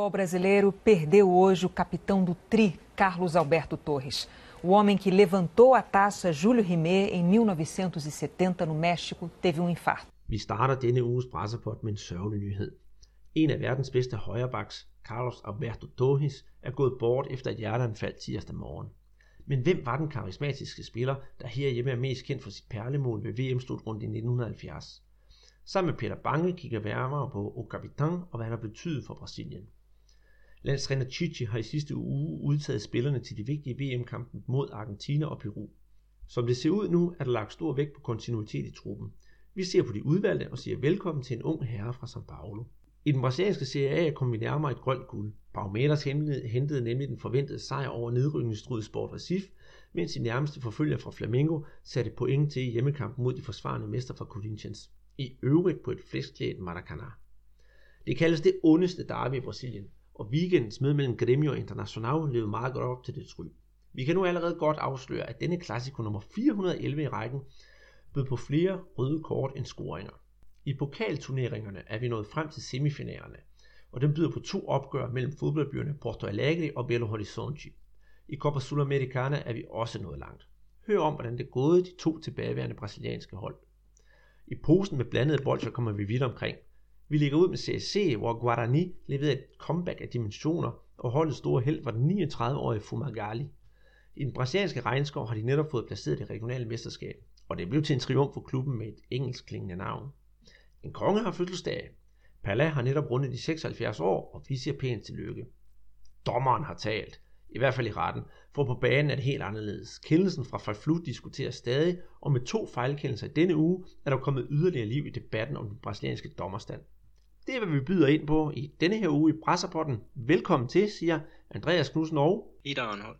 futebol brasileiro perdeu hoje o capitão do Tri, Carlos Alberto Torres. O homem que levantou a taça Júlio Rimet em 1970 no México teve um infarto. Vi starter denne uges pressepot med en sørgelig nyhed. En af verdens bedste højrebacks, Carlos Alberto Torres, er gået bort efter et hjerteanfald tirsdag morgen. Men hvem var den karismatiske spiller, der herhjemme er mest kendt for sit perlemål ved VM-slutrunde i 1970? Sammen med Peter Bange kigger værmere på O Capitan og hvad han har betydet for Brasilien. Landstræner Chichi har i sidste uge udtaget spillerne til de vigtige VM-kampen mod Argentina og Peru. Som det ser ud nu, er der lagt stor vægt på kontinuitet i truppen. Vi ser på de udvalgte og siger velkommen til en ung herre fra São Paulo. I den brasilianske Serie A kom vi nærmere et grønt guld. Barometers hentede nemlig den forventede sejr over nedrykningsstrudet Sport Recife, mens de nærmeste forfølger fra Flamengo satte point til i hjemmekampen mod de forsvarende mester fra Corinthians. I øvrigt på et flæskklædt Maracanã. Det kaldes det ondeste derby i Brasilien, og weekendens møde mellem Gremio og Internacional levede meget godt op til det try. Vi kan nu allerede godt afsløre, at denne klassiko nummer 411 i rækken bød på flere røde kort end scoringer. I pokalturneringerne er vi nået frem til semifinalerne, og den byder på to opgør mellem fodboldbyerne Porto Alegre og Belo Horizonte. I Copa Sudamericana er vi også nået langt. Hør om, hvordan det gået de to tilbageværende brasilianske hold. I posen med blandede bolcher kommer vi vidt omkring. Vi ligger ud med CSC, hvor Guarani leverede et comeback af dimensioner, og holdets store held var den 39-årige Fumagalli. I den brasilianske regnskov har de netop fået placeret det regionale mesterskab, og det blev til en triumf for klubben med et engelsk klingende navn. En konge har fødselsdag. Pala har netop rundet de 76 år, og vi siger pænt tillykke. Dommeren har talt, i hvert fald i retten, for på banen er det helt anderledes. Kendelsen fra Falflut diskuteres stadig, og med to fejlkendelser i denne uge er der kommet yderligere liv i debatten om den brasilianske dommerstand. Det er, hvad vi byder ind på i denne her uge i Presserpotten. Velkommen til, siger Andreas Knudsen og Ida Arnhold.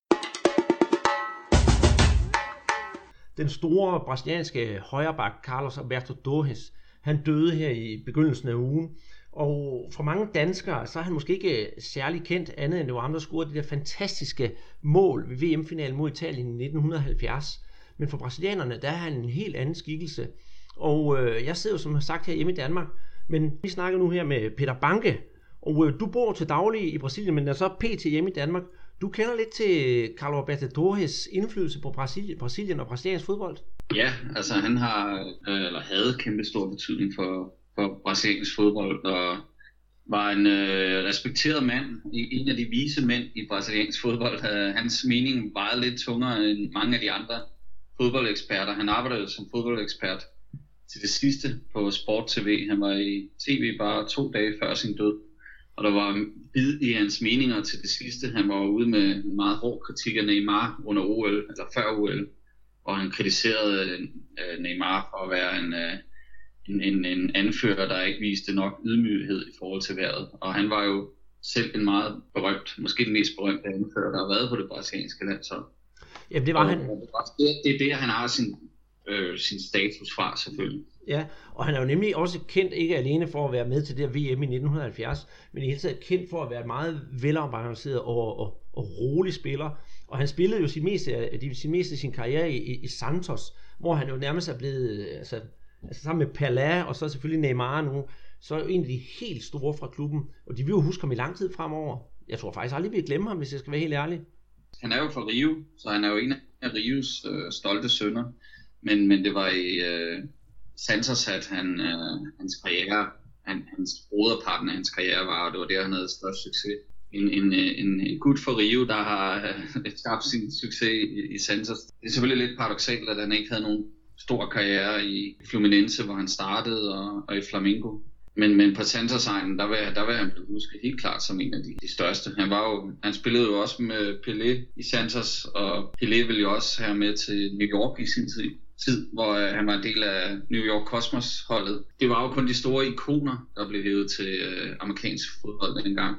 Den store brasilianske højreback Carlos Alberto Torres, han døde her i begyndelsen af ugen. Og for mange danskere, så er han måske ikke særlig kendt andet end det var ham, der scorede det der fantastiske mål ved VM-finalen mod Italien i 1970. Men for brasilianerne, der er han en helt anden skikkelse. Og øh, jeg sidder jo som sagt her hjemme i Danmark, men vi snakker nu her med Peter Banke, og øh, du bor til daglig i Brasilien, men er så pt. hjemme i Danmark. Du kender lidt til Carlo Alberto Torres indflydelse på Brasilien, Brasilien og brasiliansk fodbold? Ja, altså han har, øh, eller havde kæmpe stor betydning for, for brasiliansk fodbold, og var en øh, respekteret mand, en af de vise mænd i brasiliansk fodbold. Øh, hans mening vejede lidt tungere end mange af de andre fodboldeksperter. Han arbejdede som fodboldekspert til det sidste på Sport TV. Han var i tv bare to dage før sin død. Og der var bid i hans meninger til det sidste. Han var ude med en meget hård kritik af Neymar under OL, eller før OL. Og han kritiserede øh, Neymar for at være en, øh, en, en, en anfører, der ikke viste nok ydmyghed i forhold til vejret. Og han var jo selv en meget berømt, måske den mest berømte anfører, der har været på det brasilianske landshold. Jamen det var og, han. Det, det er det, han har sin, øh, sin status fra selvfølgelig. Ja, og han er jo nemlig også kendt ikke alene for at være med til det her VM i 1970, men i hele taget kendt for at være meget velafbalanceret og, og, og rolig spiller. Og han spillede jo sin meste, af, sin meste af sin karriere i, i Santos, hvor han jo nærmest er blevet, altså, altså sammen med Pala og så selvfølgelig Neymar nu, så er jo en af de helt store fra klubben, og de vil jo huske ham i lang tid fremover. Jeg tror faktisk aldrig, vi vil glemme ham, hvis jeg skal være helt ærlig. Han er jo fra Rio, så han er jo en af Rios øh, stolte sønner. Men, men det var i øh, Santos, at han, øh, hans karriere, han, hans broderpartner, hans karriere var, og det var der, han havde størst succes. En, en, øh, en, en gut for Rio, der har øh, skabt sin succes i, i Santos. Det er selvfølgelig lidt paradoxalt, at han ikke havde nogen stor karriere i Fluminense, hvor han startede, og, og i Flamengo. Men, men på santos der vil, der vil han blive husket helt klart som en af de, de største. Han, var jo, han spillede jo også med Pelé i Santos, og Pelé ville jo også have med til New York i sin tid tid, hvor øh, han var en del af New York Cosmos holdet. Det var jo kun de store ikoner, der blev hævet til øh, amerikansk fodbold dengang.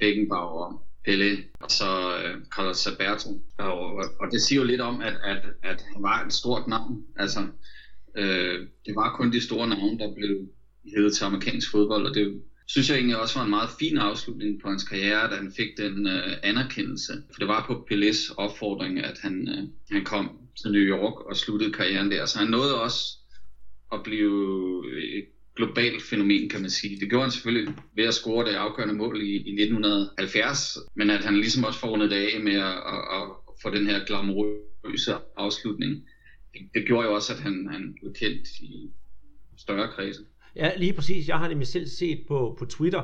Beckenbauer, Pelle og så øh, Carlos Alberto. Og, og det siger jo lidt om, at, at, at han var et stort navn. Altså, øh, det var kun de store navne, der blev hævet til amerikansk fodbold, og det synes jeg egentlig også var en meget fin afslutning på hans karriere, da han fik den øh, anerkendelse. For det var på Pelés opfordring, at han, øh, han kom til New York og sluttede karrieren der. Så han nåede også at blive et globalt fænomen, kan man sige. Det gjorde han selvfølgelig ved at score det afgørende mål i, i 1970, men at han ligesom også får rundet af med at, at, at få den her glamourøse afslutning. Det, det gjorde jo også, at han, han blev kendt i større kredse. Ja, lige præcis. Jeg har nemlig selv set på, på Twitter,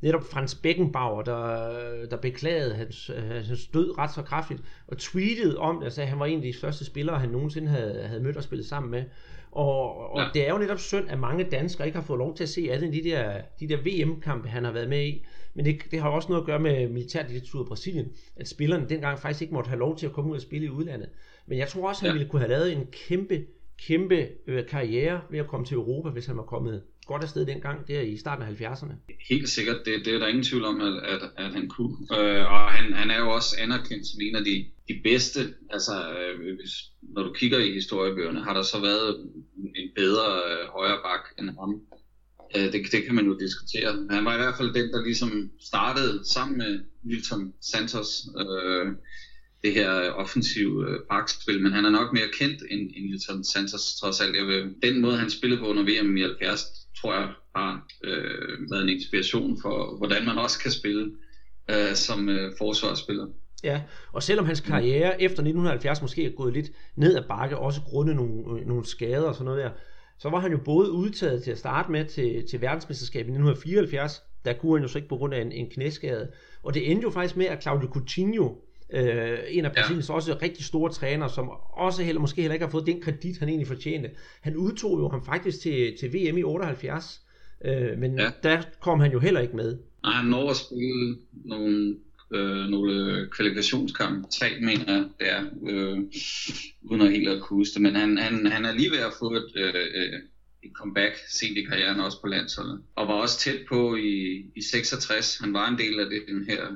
netop Frans Beckenbauer, der, der beklagede hans, hans død ret så kraftigt, og tweetede om, altså, at han var en af de første spillere, han nogensinde havde, havde mødt og spillet sammen med. Og, og ja. det er jo netop synd, at mange danskere ikke har fået lov til at se alle de der, de der VM-kampe, han har været med i. Men det, det har også noget at gøre med militærdiktaturet i Brasilien, at spillerne dengang faktisk ikke måtte have lov til at komme ud og spille i udlandet. Men jeg tror også, han ja. ville kunne have lavet en kæmpe, kæmpe øh, karriere ved at komme til Europa, hvis han var kommet godt afsted dengang, der i starten af 70'erne. Helt sikkert, det, det er der ingen tvivl om, at, at, at han kunne. Øh, og han, han er jo også anerkendt som en af de, de bedste, altså øh, hvis, når du kigger i historiebøgerne, har der så været en bedre øh, højre bak end ham. Øh, det, det kan man jo diskutere. Han var i hvert fald den, der ligesom startede sammen med Milton Santos, øh, det her øh, offensive øh, bakspil, men han er nok mere kendt end, end Milton Santos trods alt. Jeg vil, den måde, han spillede på under VM i 70, tror jeg har øh, været en inspiration for, hvordan man også kan spille øh, som øh, forsvarsspiller. Ja, og selvom hans karriere mm. efter 1970 måske er gået lidt ned ad bakke, også grundet nogle, øh, nogle skader og sådan noget der, så var han jo både udtaget til at starte med til, til verdensmesterskabet i 1974, der kunne han jo så ikke på grund af en, en knæskade, og det endte jo faktisk med, at Claudio Coutinho, øh, en af Brasiliens ja. også rigtig store træner, som også heller, måske heller ikke har fået den kredit, han egentlig fortjente. Han udtog jo ham faktisk til, til VM i 78, øh, men ja. der kom han jo heller ikke med. Nej, han når at spille nogle, øh, nogle kvalifikationskampe, tre mener jeg, det er, øh, uden at helt at kunne huske det, men han, han, han er lige ved at få et, øh, et comeback sent i karrieren også på landsholdet. Og var også tæt på i, i 66. Han var en del af det, den her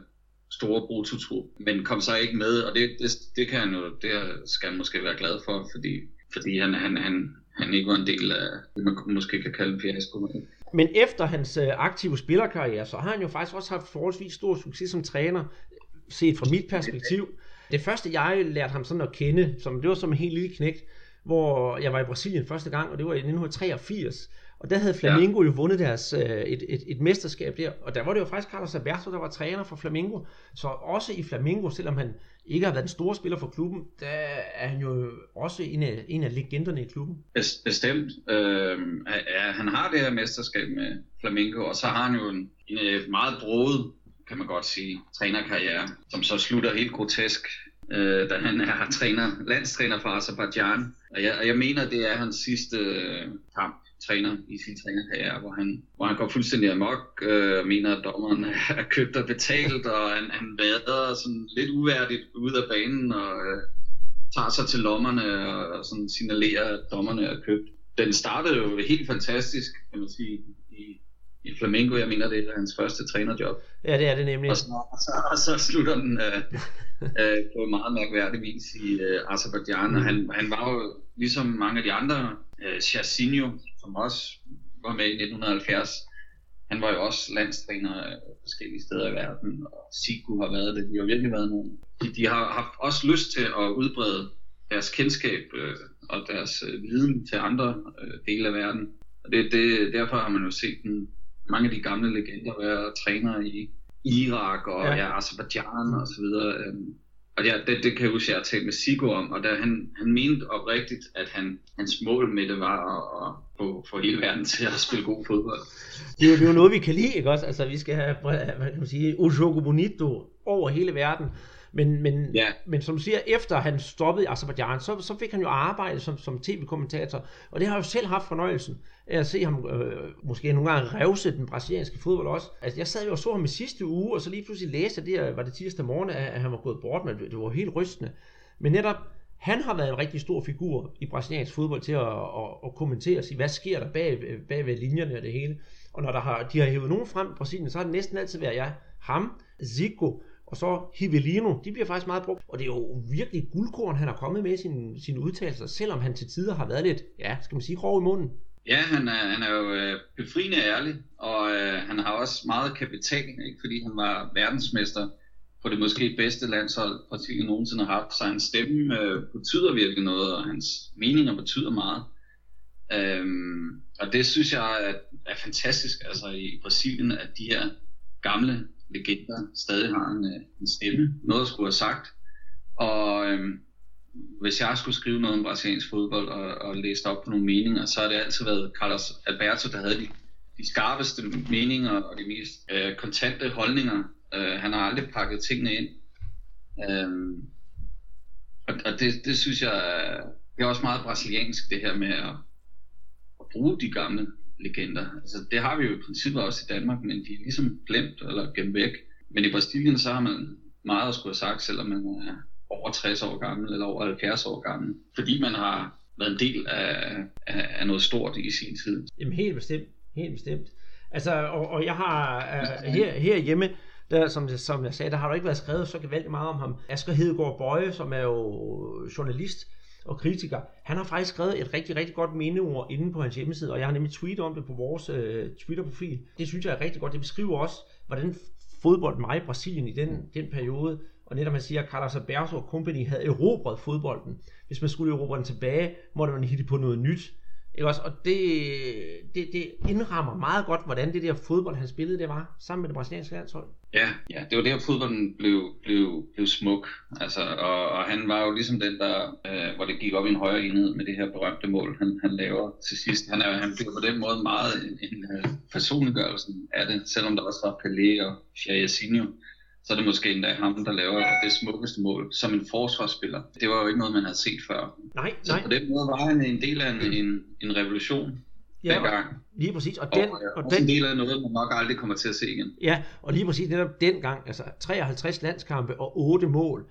store brutotrup, men kom så ikke med, og det, det, det, kan han jo, det skal han måske være glad for, fordi, fordi han, han, han, han ikke var en del af det, man måske kan kalde en fiasko. Men efter hans øh, aktive spillerkarriere, så har han jo faktisk også haft forholdsvis stor succes som træner, set fra mit perspektiv. Det første, jeg lærte ham sådan at kende, som, det var som en helt lille knægt, hvor jeg var i Brasilien første gang, og det var i 1983. Og der havde Flamengo ja. jo vundet deres, øh, et, et, et mesterskab der, og der var det jo faktisk Carlos Alberto, der var træner for Flamengo. Så også i Flamengo, selvom han ikke har været den store spiller for klubben, der er han jo også en af, en af legenderne i klubben. Bestemt. Øh, ja, han har det her mesterskab med Flamengo, og så har han jo en, en meget broet, kan man godt sige, trænerkarriere, som så slutter helt grotesk øh, da han er træner, landstræner for Azerbaijan. Og jeg, og jeg mener, det er hans sidste øh, kamp træner i sin trænerkarriere, hvor han, hvor han går fuldstændig amok, øh, og mener, at dommeren er købt og betalt, og han, han vader sådan lidt uværdigt ud af banen, og øh, tager sig til lommerne og, og sådan signalerer, at dommerne er købt. Den startede jo helt fantastisk, kan man sige, i, i Flamengo. Jeg mener, det er hans første trænerjob. Ja, det er det nemlig. Og så, og så, og så slutter den øh, øh, på meget mærkværdig vis i øh, Azerbaijan, mm. og han, han var jo ligesom mange af de andre, øh, som også var med i 1970. Han var jo også landstræner forskellige steder i verden, og Siku har været det. De har virkelig været nogle. De, de har haft også lyst til at udbrede deres kendskab øh, og deres øh, viden til andre øh, dele af verden. Og det, det, derfor har man jo set den, mange af de gamle legender være træner i Irak og ja. Ja, Azerbaijan og så videre. Øh, og ja, det, det kan jeg huske, at jeg har talt med Sigo om, og der, han, han mente oprigtigt, at han, hans mål med det var at, at få, få hele verden til at spille god fodbold. Det er, jo, det er jo noget, vi kan lide, ikke også? Altså, vi skal have, hvad kan man sige, Ujogo Bonito over hele verden. Men, men, ja. men som du siger, efter han stoppede i Azerbaijan, så, så fik han jo arbejde som, som tv-kommentator. Og det har jeg jo selv haft fornøjelsen af at se ham øh, måske nogle gange revse den brasilianske fodbold også. Altså, jeg sad jo og så ham i sidste uge, og så lige pludselig læste jeg det, her, var det tirsdag morgen, at han var gået bort, men det var helt rystende. Men netop, han har været en rigtig stor figur i brasiliansk fodbold til at, at, at kommentere og sige, hvad sker der bag, bag ved linjerne og det hele. Og når der har, de har hævet nogen frem i Brasilien, så har det næsten altid været jeg, ham, Zico, og så Hivelino, de bliver faktisk meget brugt. Og det er jo virkelig guldkorn, han har kommet med i sine, sine udtalelser, selvom han til tider har været lidt, ja, skal man sige, grov i munden. Ja, han er, han er jo øh, befriende ærlig, og øh, han har også meget kapital, ikke? fordi han var verdensmester på det måske bedste landshold, Brasilien nogensinde har haft. Så hans stemme øh, betyder virkelig noget, og hans meninger betyder meget. Øhm, og det synes jeg, at er fantastisk, altså i Brasilien, at de her gamle legender stadig har en, øh, en stemme, noget at skulle have sagt. Og øhm, hvis jeg skulle skrive noget om brasiliansk fodbold og, og læse op på nogle meninger, så har det altid været Carlos Alberto, der havde de, de skarpeste meninger og de mest øh, kontante holdninger. Øh, han har aldrig pakket tingene ind. Øhm, og og det, det synes jeg det er også meget brasiliansk, det her med at, at bruge de gamle legender. Altså, det har vi jo i princippet også i Danmark, men de er ligesom glemt eller gemt væk. Men i Brasilien, så har man meget at skulle have sagt, selvom man er over 60 år gammel eller over 70 år gammel. Fordi man har været en del af, af, af noget stort i sin tid. Jamen helt bestemt. Helt bestemt. Altså, og, og jeg har uh, her, herhjemme, der, som, som jeg sagde, der har der ikke været skrevet så gevaldigt meget om ham. Asger Hedegaard Bøje, som er jo journalist, og kritiker. Han har faktisk skrevet et rigtig, rigtig godt mindeord inde på hans hjemmeside, og jeg har nemlig tweetet om det på vores øh, Twitter-profil. Det synes jeg er rigtig godt. Det beskriver også, hvordan fodbold mig i Brasilien i den, den periode, og netop man siger, at Carlos Alberto og company havde erobret fodbolden. Hvis man skulle erobre den tilbage, måtte man hitte på noget nyt. Ikke også? Og det, det, det indrammer meget godt, hvordan det der fodbold, han spillede, det var, sammen med det brasilianske landshold. Ja, ja, det var der fodbolden blev, blev, blev smuk. Altså, og, og han var jo ligesom den, der, øh, hvor det gik op i en højere enhed med det her berømte mål, han, han laver til sidst. Han, er, han blev på den måde meget en, en uh, personliggørelse af det, selvom der også var Pelé og Jairzinho så er det måske endda ham, der laver det smukkeste mål som en forsvarsspiller. Det var jo ikke noget, man havde set før. Nej, så nej. på den måde var han en del af en, en, en revolution ja, dengang. Lige præcis. Og, den, og, og den, en del af noget, man nok aldrig kommer til at se igen. Ja, og lige præcis netop dengang, altså 53 landskampe og 8 mål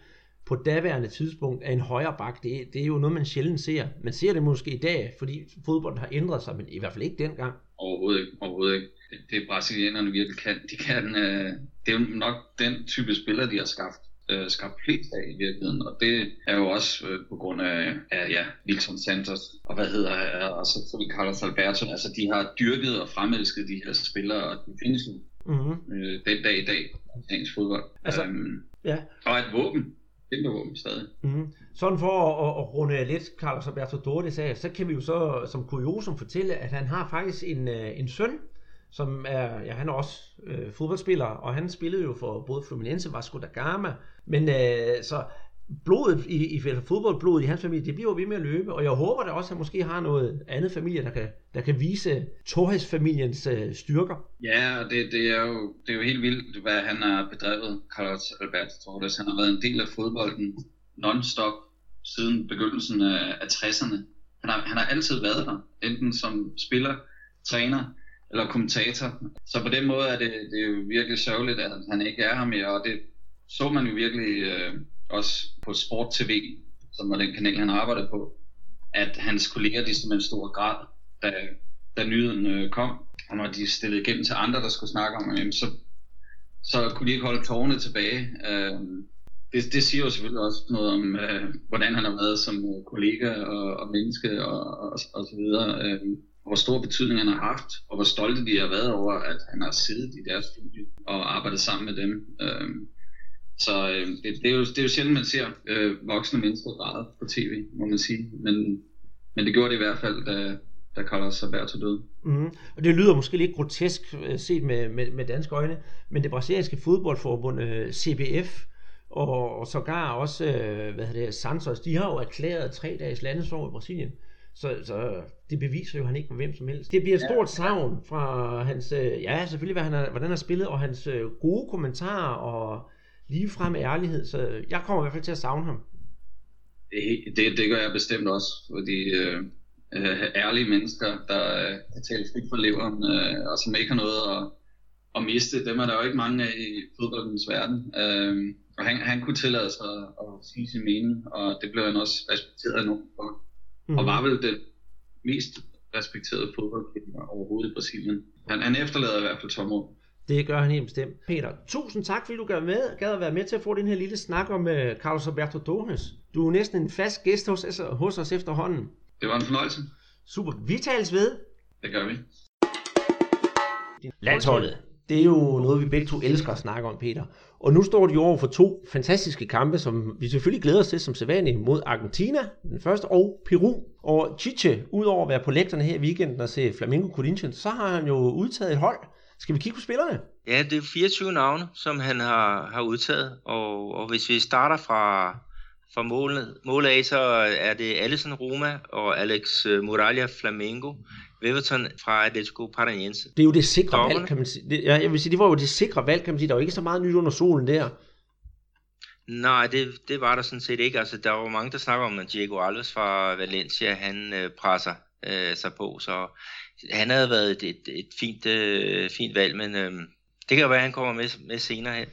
på daværende tidspunkt af en højre bak, det, det er jo noget, man sjældent ser. Man ser det måske i dag, fordi fodbolden har ændret sig, men i hvert fald ikke dengang. Overhovedet ikke, overhovedet ikke. Det, det brasilianerne virkelig kan. De kan øh, det er jo nok den type spiller, de har skabt øh, skabt flest af i virkeligheden, og det er jo også øh, på grund af, af ja, Wilson Santos, og hvad hedder øh, og så selvfølgelig Carlos Alberto, altså de har dyrket og fremelsket de her spillere, og de findes jo mm-hmm. øh, den dag i dag i dansk fodbold. Altså, øhm, ja. Og et våben, kæmpe våben stadig. Mm-hmm. Sådan for at, at, at runde lidt Carlos Alberto Dorte sagde, så kan vi jo så som kuriosum fortælle, at han har faktisk en, øh, en søn, som er, ja, han er også øh, fodboldspiller, og han spillede jo for både Fluminense, Vasco da Gama, men øh, så blodet i, i fodboldblodet i hans familie, det bliver jo ved med at løbe, og jeg håber da også, at han måske har noget andet familie, der kan, der kan vise Torres-familiens øh, styrker. Ja, og det, det, er jo, det er jo helt vildt, hvad han har bedrevet, Carlos Alberto Torres. Han har været en del af fodbolden non-stop siden begyndelsen af, af 60'erne. Han har, han har altid været der, enten som spiller, træner, eller kommentator. Så på den måde er det, det er jo virkelig sørgeligt, at han ikke er her mere, og det så man jo virkelig øh, også på Sport TV, som var den kanal, han arbejdede på, at hans kolleger, de som en stor grad, da, da nyheden øh, kom, og når de stillede igennem til andre, der skulle snakke om ham, så, så kunne de ikke holde tårerne tilbage. Øh, det, det siger jo selvfølgelig også noget om, øh, hvordan han har været som øh, kollega og, og menneske og, og, og så videre. Øh, hvor stor betydning han har haft, og hvor stolte de har været over, at han har siddet i deres studie og arbejdet sammen med dem. Øh, så øh, det, det, er jo, det er jo sjældent, man ser øh, voksne mennesker græde på tv, må man sige. Men, men det gjorde det i hvert fald, da, da Carlos Alberto døde. Mm. Og det lyder måske lidt grotesk øh, set med, med, med danske øjne, men det brasilianske fodboldforbund, øh, CBF, og, og sågar også, øh, hvad hedder det, Santos, de har jo erklæret tre dages landesorg i Brasilien. Så, så det beviser jo, at han ikke var hvem som helst. Det bliver et stort savn fra hans, øh, ja selvfølgelig, hvad han har, hvordan han har spillet, og hans øh, gode kommentarer og ligefrem ærlighed. Så jeg kommer i hvert fald til at savne ham. Det, det, det gør jeg bestemt også, fordi øh, øh, ærlige mennesker, der øh, kan tale frit for leveren, øh, og som ikke har noget at, at miste, dem er der jo ikke mange af i fodboldens verden. Øh, og han, han kunne tillade sig at, at sige sin mening, og det blev han også respekteret af nogen for mm. og var vel den mest respekterede fodboldspiller overhovedet i Brasilien. Han, han efterlader i hvert fald tomrum. Det gør han helt bestemt. Peter, tusind tak, fordi du gad, med, gad at være med til at få den her lille snak om uh, Carlos Alberto Dones. Du er næsten en fast gæst hos, altså, hos os efterhånden. Det var en fornøjelse. Super. Vi tales ved. Det gør vi. Landsholdet Det er jo noget, vi begge to elsker at snakke om, Peter. Og nu står de over for to fantastiske kampe, som vi selvfølgelig glæder os til som sædvanligt mod Argentina, den første, og Peru. Og Chiche, udover at være på lægterne her i weekenden og se Flamengo Corinthians, så har han jo udtaget et hold. Skal vi kigge på spillerne? Ja, det er 24 navne, som han har, har udtaget. Og, og hvis vi starter fra, fra målet, målet af, så er det Alisson Roma og Alex øh, Muralla Flamengo. Everton fra Atletico Paranaense. Det er jo det sikre Dobberne. valg, kan man sige. Det, ja, jeg vil sige, det var jo det sikre valg, kan man sige. Der var ikke så meget nyt under solen der. Nej, det, det var der sådan set ikke. Altså, der var mange, der snakker om, at Diego Alves fra Valencia, han øh, presser øh, sig på, så han havde været et, et, et fint, øh, fint valg, men øh, det kan jo være, at han kommer med, med senere hen.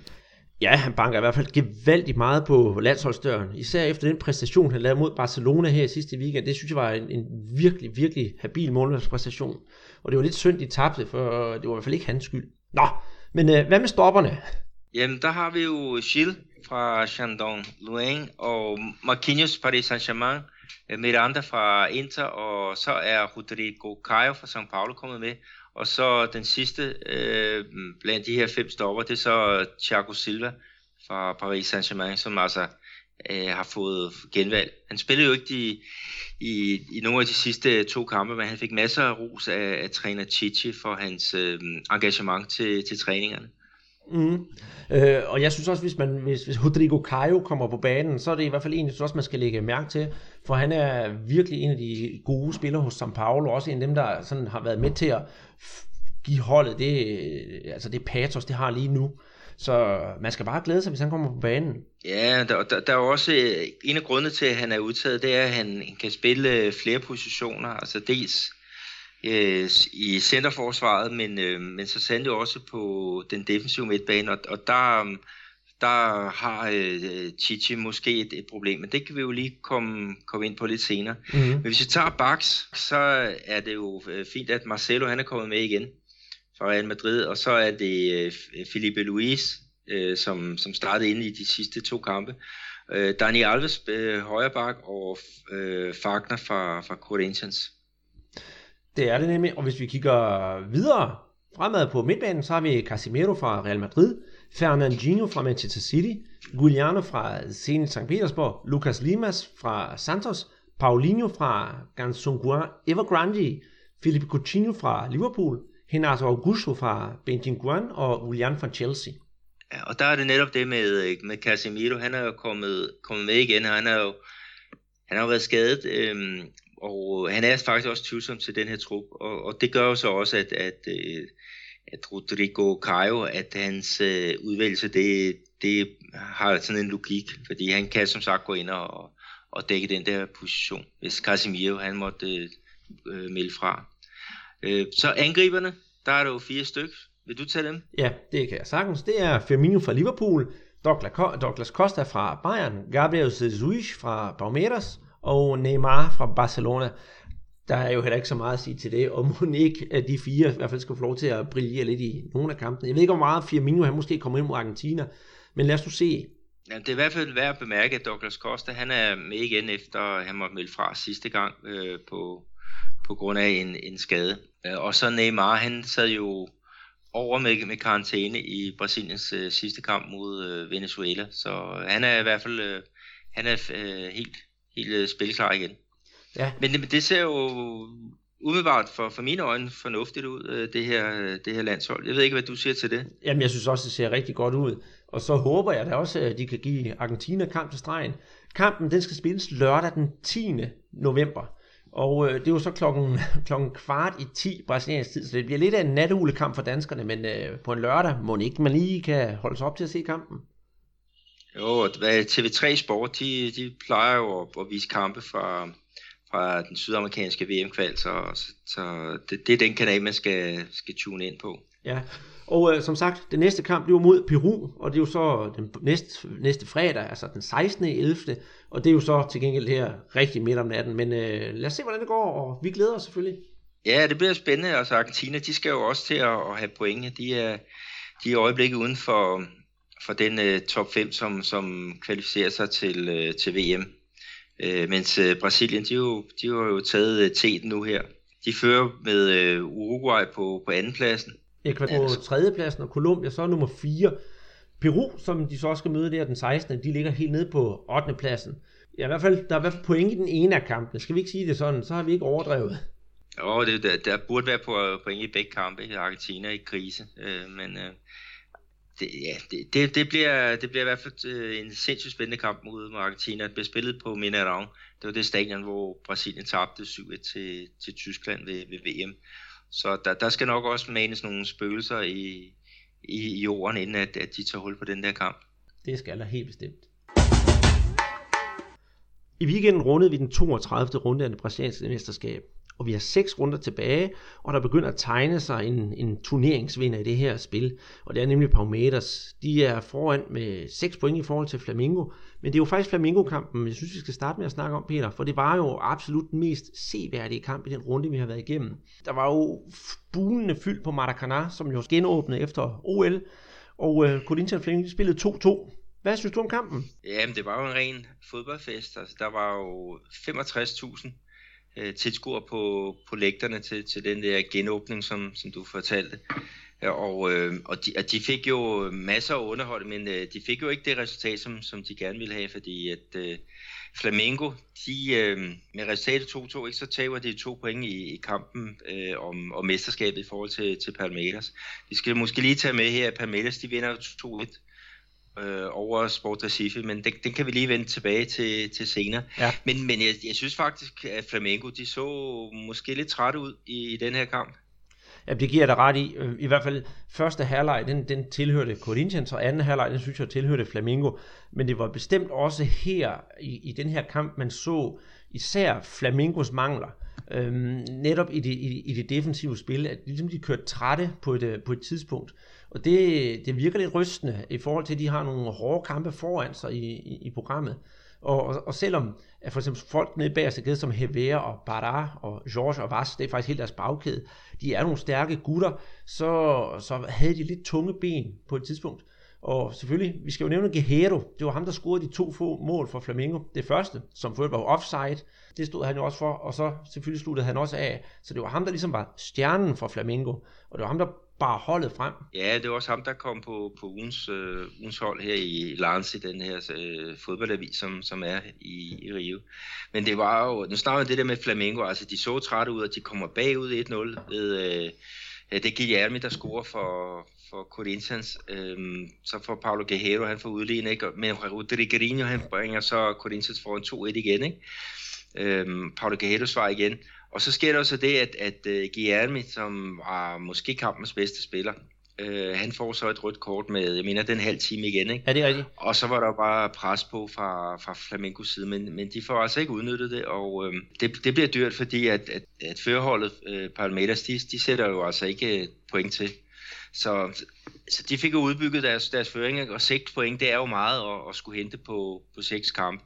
Ja, han banker i hvert fald gevaldigt meget på landsholdsdøren. Især efter den præstation, han lavede mod Barcelona her i sidste weekend. Det synes jeg var en, en virkelig, virkelig habil målmandspræstation. Og det var lidt synd, de tabte, for det var i hvert fald ikke hans skyld. Nå, men øh, hvad med stopperne? Jamen, der har vi jo Gilles fra Shandong Luang og Marquinhos Paris Saint-Germain, øh, Miranda fra Inter, og så er Rodrigo Caio fra São Paulo kommet med. Og så den sidste øh, blandt de her fem stopper, det er så Thiago Silva fra Paris Saint-Germain, som altså øh, har fået genvalg. Han spillede jo ikke de, i, i nogle af de sidste to kampe, men han fik masser af ros af, af træner Chichi for hans øh, engagement til, til træningerne. Mm. Øh, og jeg synes også, hvis, man, hvis, hvis Rodrigo Caio kommer på banen, så er det i hvert fald en, jeg synes også, man skal lægge mærke til, for han er virkelig en af de gode spillere hos São Paulo, også en af dem, der sådan har været med til at give holdet det, øh, altså det patos, det har lige nu. Så man skal bare glæde sig, hvis han kommer på banen. Ja, der, der, der er også øh, en af grundene til, at han er udtaget, det er, at han kan spille øh, flere positioner. Altså dels øh, i centerforsvaret, men, øh, men så sandelig også på den defensive midtbane, og, og der, der har øh, Chichi måske et, et problem, men det kan vi jo lige komme, komme ind på lidt senere. Mm-hmm. Men hvis vi tager Bax, så er det jo øh, fint, at Marcelo han er kommet med igen fra Real Madrid, og så er det øh, Felipe Luis, øh, som, som startede inde i de sidste to kampe. Øh, Dani Alves, øh, højre bak, og øh, Fagner fra, fra Corinthians. Det er det nemlig, og hvis vi kigger videre fremad på midtbanen, så har vi Casemiro fra Real Madrid, Fernandinho fra Manchester City, Giuliano fra Zenit St. Petersborg, Lucas Limas fra Santos, Paulinho fra Gansungua Evergrande, Felipe Coutinho fra Liverpool, Renato Augusto fra Benjinguan og Julian fra Chelsea. Ja, og der er det netop det med, øh, med Casemiro, han er jo kommet, kommet med igen, og han er jo han har jo været skadet, øhm, og han er faktisk også tvivlsom til den her trup, og, og det gør jo så også, at, at, øh, at Rodrigo Caio, at hans øh, udvælgelse, det, det har sådan en logik, fordi han kan som sagt gå ind og, og dække den der position, hvis Casemiro han måtte øh, øh melde fra. Øh, så angriberne, der er der jo fire stykker. Vil du tage dem? Ja, det kan jeg sagtens. Det er Firmino fra Liverpool, Douglas Costa fra Bayern, Gabriel Jesus fra Palmeiras og Neymar fra Barcelona. Der er jo heller ikke så meget at sige til det, og må ikke, at de fire i hvert fald skal få lov til at brillere lidt i nogle af kampene. Jeg ved ikke, hvor meget Firmino han måske kommer ind mod Argentina, men lad os nu se. Ja, det er i hvert fald værd at bemærke, at Douglas Costa han er med igen efter han måtte melde fra sidste gang øh, på, på grund af en, en skade. Øh, og så Neymar, han sad jo over med, med karantæne i Brasiliens øh, sidste kamp mod øh, Venezuela, så han er i hvert fald øh, han er øh, helt, helt øh, spilklar igen. Ja. Men det, det ser jo umiddelbart for, for mine øjne fornuftigt ud, øh, det her, det her landshold. Jeg ved ikke, hvad du siger til det. Jamen, jeg synes også, det ser rigtig godt ud. Og så håber jeg da også, at de kan give Argentina kamp til stregen. Kampen, den skal spilles lørdag den 10. november. Og øh, det er jo så klokken, klokken kvart i 10 brasiliansk tid, så det bliver lidt af en natulekamp for danskerne, men øh, på en lørdag må ikke man lige kan holde sig op til at se kampen. Jo, TV3 Sport, de, de plejer jo at, at vise kampe fra, fra den sydamerikanske VM-kval, så, så det, det er den kanal, man skal, skal tune ind på. Ja, og øh, som sagt, det næste kamp bliver mod Peru, og det er jo så den næste, næste fredag, altså den 16. 11. Og det er jo så til gengæld her rigtig midt om natten. Men øh, lad os se, hvordan det går, og vi glæder os selvfølgelig. Ja, det bliver spændende. Altså Argentina, de skal jo også til at, at have point. De er, de er i øjeblikket uden for, for den uh, top 5, som, som kvalificerer sig til, uh, til VM. Øh, mens uh, Brasilien, de, jo, de har jo taget uh, teten nu her. De fører med uh, Uruguay på, på andenpladsen Ecuador på tredjepladsen, og Colombia så er nummer 4. Peru, som de så også skal møde der den 16. De ligger helt nede på 8. pladsen. Ja, i hvert fald, der er i hvert fald point i den ene af kampene. Skal vi ikke sige det sådan, så har vi ikke overdrevet. Jo, det, der, der burde være på point i begge kampe. Argentina i krise, øh, men øh, det, ja, det, det, det, bliver, det bliver i hvert fald øh, en sindssygt spændende kamp mod Argentina. Det bliver spillet på Mineirão. Det var det stadion, hvor Brasilien tabte 7-1 til, til Tyskland ved, ved VM. Så der, der skal nok også manes nogle spøgelser i, i, i jorden, inden at, at de tager hul på den der kamp. Det skal der helt bestemt. I weekenden rundede vi den 32. runde af det brasilianske mesterskab og vi har seks runder tilbage, og der begynder at tegne sig en, en turneringsvinder i det her spil, og det er nemlig Palmeiras. De er foran med 6 point i forhold til Flamingo, men det er jo faktisk Flamingo-kampen, jeg synes, vi skal starte med at snakke om, Peter, for det var jo absolut den mest seværdige kamp i den runde, vi har været igennem. Der var jo bunende fyldt på Maracanã, som jo genåbnede efter OL, og øh, Corinthians Flamingo spillede 2-2. Hvad synes du om kampen? Jamen, det var jo en ren fodboldfest. Altså, der var jo 65.000 øh, tilskuer på, på lægterne til, til den der genåbning, som, som du fortalte. Og, øh, og, de, og de fik jo masser af underhold, men øh, de fik jo ikke det resultat, som, som de gerne ville have, fordi at øh, Flamengo, de, øh, med resultatet 2-2, ikke, så taber de to point i, i kampen øh, om, om mesterskabet i forhold til, til Palmeiras. De skal måske lige tage med her, at Palmeiras de vinder 2-1 øh, over Sport Recife, men den, den kan vi lige vende tilbage til, til senere. Ja. Men, men jeg, jeg synes faktisk, at Flamengo de så måske lidt trætte ud i, i den her kamp. Ja, det giver jeg dig ret i. Øh, I hvert fald første halvleg, den, den tilhørte Corinthians, og anden halvleg, den synes jeg tilhørte Flamingo. Men det var bestemt også her i, i den her kamp, man så især Flamingos mangler. Øhm, netop i det, i, i det defensive spil, at ligesom de kørte trætte på et, øh, på et tidspunkt. Og det, det virker lidt rystende i forhold til, at de har nogle hårde kampe foran sig i, i, i programmet. Og, og, og selvom at for eksempel folk nede bag sig, som Hever og Barra og George og Vas, det er faktisk helt deres bagkæde, de er nogle stærke gutter, så, så havde de lidt tunge ben på et tidspunkt. Og selvfølgelig, vi skal jo nævne Guerrero. Det var ham, der scorede de to få mål for Flamengo. Det første, som for var offside, det stod han jo også for, og så selvfølgelig sluttede han også af. Så det var ham, der ligesom var stjernen for Flamengo. Og det var ham, der bar holdet frem. Ja, det var også ham, der kom på, på ugens, øh, ugens hold her i Lance, den her øh, fodboldavis, som, som er i, i Rio. Men det var jo, nu snakker det der med Flamengo, altså de så trætte ud, og de kommer bagud 1-0 ved, øh, det er Guillermo, der scorer for, for Corinthians. Øhm, så får Paulo Guerrero, han får udlignet, ikke? men Rodriguinho, han bringer så Corinthians foran 2-1 igen. Ikke? Øhm, Paulo Guerrero svarer igen. Og så sker der også det, at, at uh, Guillermo, som var måske kampens bedste spiller, uh, han får så et rødt kort med, jeg mener, den halv time igen, ikke? Ja, det er rigtigt. Og så var der bare pres på fra, fra Flamencos side, men, men de får altså ikke udnyttet det, og uh, det, det bliver dyrt, fordi at, at, at førerholdet uh, Palmeiras, de, de sætter jo altså ikke point til. Så, så de fik jo udbygget deres, deres føring, og 6 point, det er jo meget at, at skulle hente på, på 6 kampe.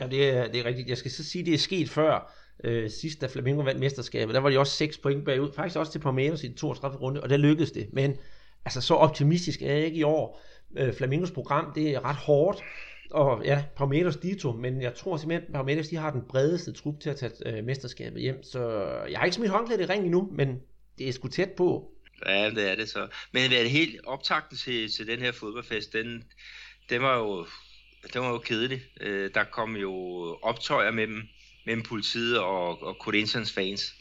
Ja, det er, det er rigtigt. Jeg skal så sige, det er sket før, øh, sidst da Flamengo vandt mesterskabet, der var de også 6 point bagud, faktisk også til Palmeiras i den 32. runde, og der lykkedes det. Men altså, så optimistisk er jeg ikke i år. Øh, Flamingos program, det er ret hårdt, og ja, Palmeiras dito, men jeg tror simpelthen, at Palmeiras de har den bredeste trup til at tage øh, mesterskabet hjem, så jeg har ikke smidt håndklædet i ring endnu, men det er sgu tæt på. Ja, det er det så. Men det er helt optakten til, til den her fodboldfest, den, den var jo den var jo kedelig. Øh, der kom jo optøjer med dem mellem politiet og, og Corinthians fans.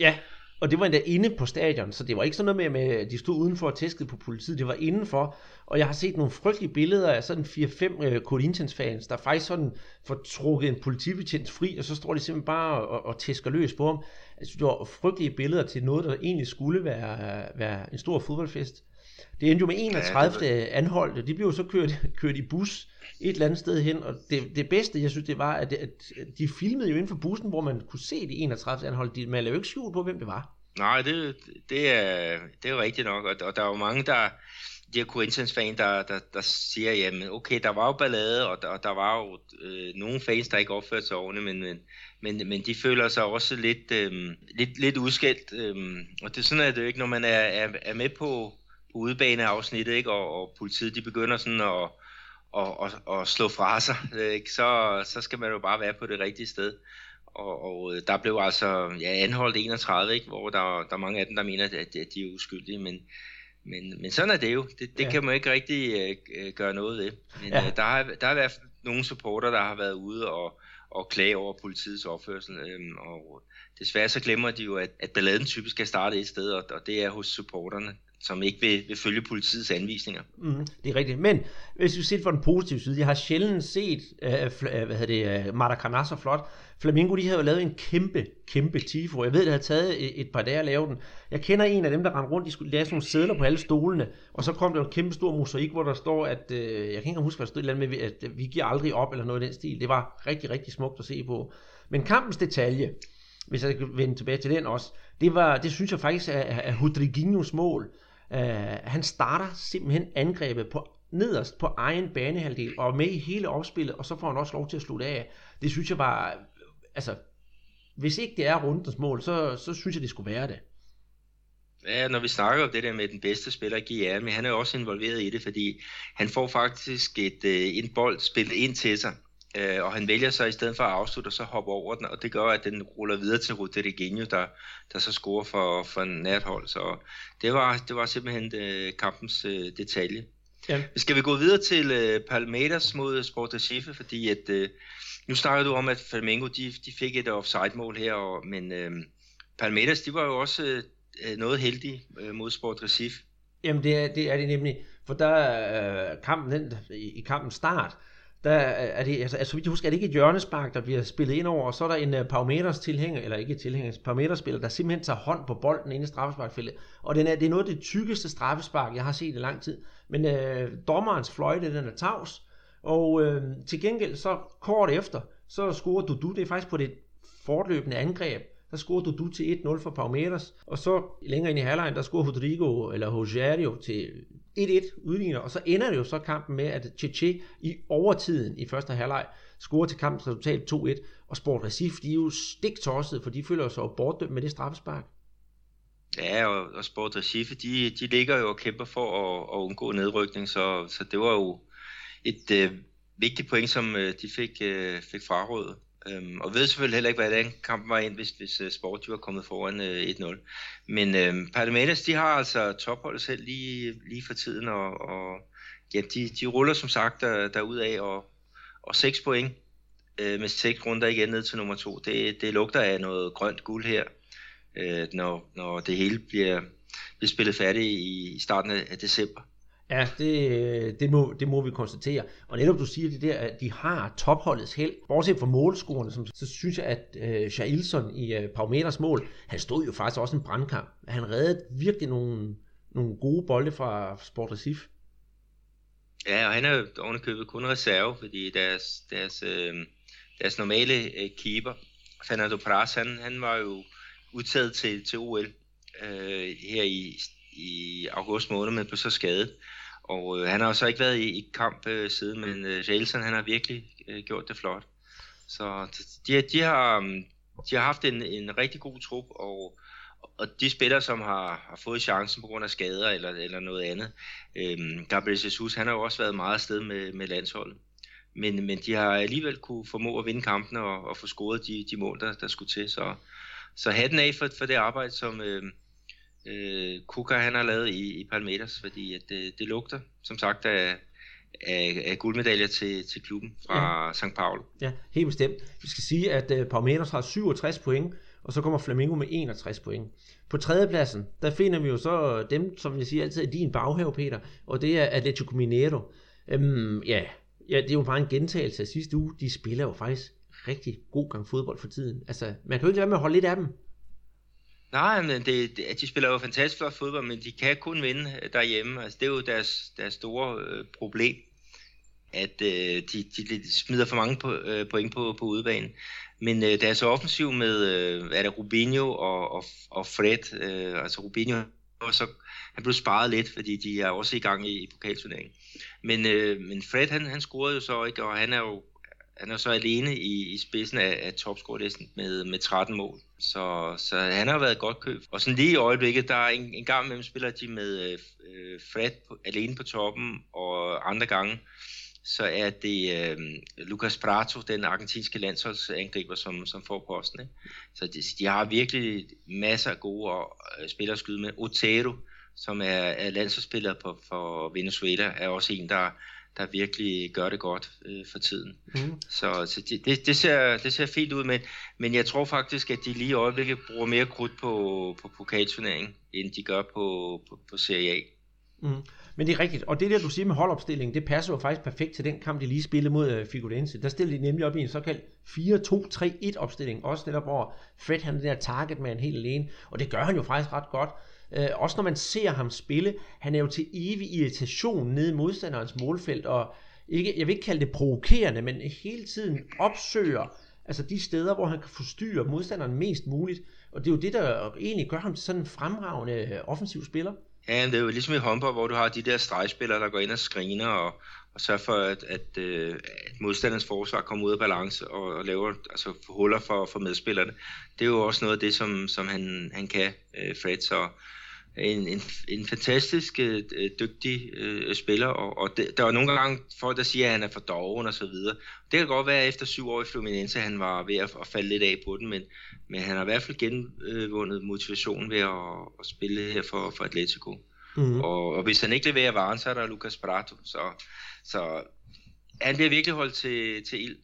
Ja, og det var endda inde på stadion, så det var ikke sådan noget med, at de stod udenfor og tæskede på politiet, det var indenfor, og jeg har set nogle frygtelige billeder af sådan 4-5 uh, Corinthians fans, der faktisk sådan får trukket en politibetjent fri, og så står de simpelthen bare og, og tæsker løs på ham. Altså, det var frygtelige billeder til noget, der egentlig skulle være, være en stor fodboldfest. Det endte jo med 31. Ja, anholdte, de blev så kørt, kørt i bus et eller andet sted hen, og det, det bedste, jeg synes, det var, at, at de filmede jo inden for bussen, hvor man kunne se de 31 anholdte, man lavede jo ikke skjul på, hvem det var. Nej, det, det, er, det er rigtigt nok, og, og der er jo mange, der, de her Corinthians fan, der, der, der siger, jamen okay, der var jo ballade, og der, og der var jo øh, nogle fans, der ikke opførte sig ordentligt, men, men, men, men de føler sig også lidt, øh, lidt, lidt udskældt, øh, og det er sådan, at det jo ikke, når man er, er, er med på, på udebaneafsnittet, ikke? Og, og politiet de begynder sådan at, at, at, at slå fra sig, ikke? Så, så skal man jo bare være på det rigtige sted. og, og øh, der blev altså ja, anholdt 31, ikke? hvor der, der er mange af dem, der mener, at, at de er uskyldige, men, men, men sådan er det jo. Det, det ja. kan man ikke rigtig uh, gøre noget ved. Men ja. uh, der, har, der har været nogle supporter, der har været ude og, og klage over politiets opførsel, øhm, og desværre så glemmer de jo, at, at balladen typisk skal starte et sted, og, og det er hos supporterne som ikke vil, vil følge politiets anvisninger. Mm, det er rigtigt. Men hvis vi ser fra den positive side, jeg har sjældent set uh, hvad hedder det, øh, Maracanã så flot. Flamingo, de havde jo lavet en kæmpe, kæmpe tifo. Jeg ved, det har taget et, et par dage at lave den. Jeg kender en af dem, der rendte rundt, de skulle lave sådan nogle sædler på alle stolene, og så kom der en kæmpe stor mosaik, hvor der står, at, øh, jeg kan ikke huske, hvad der stod et eller andet med, at vi giver aldrig op, eller noget i den stil. Det var rigtig, rigtig smukt at se på. Men kampens detalje, hvis jeg kan vende tilbage til den også, det, var, det synes jeg faktisk er, er Hudriginhos mål. Øh, han starter simpelthen angrebet på nederst på egen banehalvdel og med i hele opspillet, og så får han også lov til at slutte af. Det synes jeg var, altså, hvis ikke det er rundens mål, så, så synes jeg, det skulle være det. Ja, når vi snakker om det der med den bedste spiller, GR, men han er jo også involveret i det, fordi han får faktisk et, øh, en bold spillet ind til sig, øh, og han vælger så i stedet for at afslutte, så hoppe over den, og det gør, at den ruller videre til Rodriguinho, der, der så scorer for, for nathold. Så det var, det var simpelthen øh, kampens øh, detalje. Ja. Skal vi gå videre til øh, Palmeiras mod Sport Recife, fordi at, øh, nu snakker du om, at Flamengo de, de fik et offside-mål her, og, men øh, Palmeiras de var jo også øh, noget heldige øh, mod Sport Recife. Jamen det er, det er det nemlig, for der øh, kampen den, i, i kampens start, der er det, altså, altså jeg husker, er det ikke et hjørnespark, der bliver spillet ind over, og så er der en uh, Parameters tilhænger, eller ikke tilhænger, Paumeters spiller, der simpelthen tager hånd på bolden inde i straffesparkfældet. Og den er, det er noget af det tykkeste straffespark, jeg har set i lang tid. Men uh, dommerens fløjte, den er tavs, og uh, til gengæld så kort efter, så scorer Dudu, det er faktisk på det fortløbende angreb, der scorer Dudu til 1-0 for Palmeiras, og så længere ind i halvlejen, der scorer Rodrigo, eller Rogerio til 1-1 udligner, og så ender det jo så kampen med, at Cheche i overtiden i første halvleg scorer til kampens resultat 2-1, og Sport Recif, de er jo stik tosset, for de føler sig jo bortdømt med det straffespark. Ja, og, og Sport Recife, de, de ligger jo og kæmper for at, at undgå nedrykning, så, så det var jo et øh, vigtigt point, som øh, de fik, øh, fik frarådet. Øhm, og ved selvfølgelig heller ikke, hvordan kampen var ind, hvis, hvis øh, uh, Sport var kommet foran øh, uh, 1-0. Men øhm, Palmeiras, de har altså topholdet selv lige, lige for tiden, og, og ja, de, de ruller som sagt der, derudad, og, og 6 point øh, med 6 runder igen ned til nummer 2. Det, det lugter af noget grønt guld her, øh, når, når det hele bliver, bliver spillet færdigt i, i starten af december. Ja, det, det, må, det må vi konstatere. Og netop du siger det der, at de har topholdets held. Bortset fra målscorerne, så, så synes jeg, at øh, Shailson i øh, Paumeters mål, han stod jo faktisk også en brandkamp. Han reddede virkelig nogle, nogle gode bolde fra Sport Recif. Ja, og han er ovenikøbet kun reserve, fordi deres, deres, øh, deres normale øh, keeper, Fernando Pras, han, han var jo udtaget til, til OL øh, her i, i august måned, men blev så skadet. Og øh, han har så ikke været i, i kamp øh, siden, men øh, Jalsen, han har virkelig øh, gjort det flot. Så de, de, har, um, de har haft en, en rigtig god trup, og, og de spillere, som har, har fået chancen på grund af skader eller, eller noget andet, øh, Gabriel Jesus, han har jo også været meget afsted med, med landsholdet. Men, men de har alligevel kunne formå at vinde kampen og, og få scoret de, de mål, der, der skulle til. Så, så hatten af for, for det arbejde, som, øh, øh, Kuka han har lavet i, i Palmeiras, fordi at det, det lugter, som sagt, af, af, af guldmedaljer til, til klubben fra ja. St. Paul. Ja, helt bestemt. Vi skal sige, at uh, Palmeiras har 67 point, og så kommer Flamengo med 61 point. På tredjepladsen, der finder vi jo så dem, som jeg siger altid er din baghave, Peter, og det er Atletico Mineiro. Øhm, ja, ja, det er jo bare en gentagelse af sidste uge. De spiller jo faktisk rigtig god gang fodbold for tiden. Altså, man kan jo ikke lade med at holde lidt af dem. Nej, men det, det, de spiller jo fantastisk flot fodbold, men de kan kun vinde øh, derhjemme. Altså, det er jo deres, deres store øh, problem, at øh, de, de, de smider for mange på, øh, point på, på udebanen. Men øh, deres offensiv med, øh, er det Rubinho og, og, og Fred, øh, altså Rubinho, og så, han blev sparet lidt, fordi de er også i gang i, i pokalturneringen. Men, øh, men Fred, han, han scorede jo så ikke, og han er jo han er så alene i, i spidsen af, af topscore-listen med, med 13 mål. Så, så han har været et godt køb. Og sådan lige i øjeblikket, der er en, en gang imellem spiller de med øh, øh, Fred på, alene på toppen, og andre gange så er det øh, Lucas Prato, den argentinske landsholdsangriber, som, som får posten. Ikke? Så de, de har virkelig masser af gode øh, spillere at skyde med. Otero, som er, er landsholdsspiller på, for Venezuela, er også en, der, der virkelig gør det godt øh, for tiden. Mm. Så, så det, det, ser, det ser fint ud, men, men jeg tror faktisk, at de lige i øjeblikket bruger mere krudt på, på pokalturneringen, end de gør på, på, på Serie A. Mm. Men det er rigtigt, og det der du siger med holdopstillingen, det passer jo faktisk perfekt til den kamp, de lige spillede mod uh, Figurense. Der stillede de nemlig op i en såkaldt 4-2-3-1 opstilling, også netop hvor Fred han er der target med en helt alene, og det gør han jo faktisk ret godt. Øh, også når man ser ham spille, han er jo til evig irritation nede i modstanderens målfelt, og ikke, jeg vil ikke kalde det provokerende, men hele tiden opsøger altså de steder, hvor han kan forstyrre modstanderen mest muligt. Og det er jo det, der egentlig gør ham til sådan en fremragende øh, offensiv spiller. Ja, det er jo ligesom i håndbold, hvor du har de der stregspillere, der går ind og screener og, og sørger for, at, at, øh, at modstanderens forsvar kommer ud af balance og, og laver altså, huller for, for medspillerne. Det er jo også noget af det, som, som han, han kan, øh, Fred. Så en, en, en fantastisk øh, dygtig øh, spiller, og, og det, der er nogle gange folk, der siger, at han er for doven og så videre. Det kan godt være, at efter syv år i Fluminense, han var ved at, at falde lidt af på den, men, men han har i hvert fald genvundet motivationen ved at, at spille her for, for Atletico. Mm. Og, og hvis han ikke leverer varen, så er der Lucas Prato. Så, så han bliver virkelig holdt til, til ild.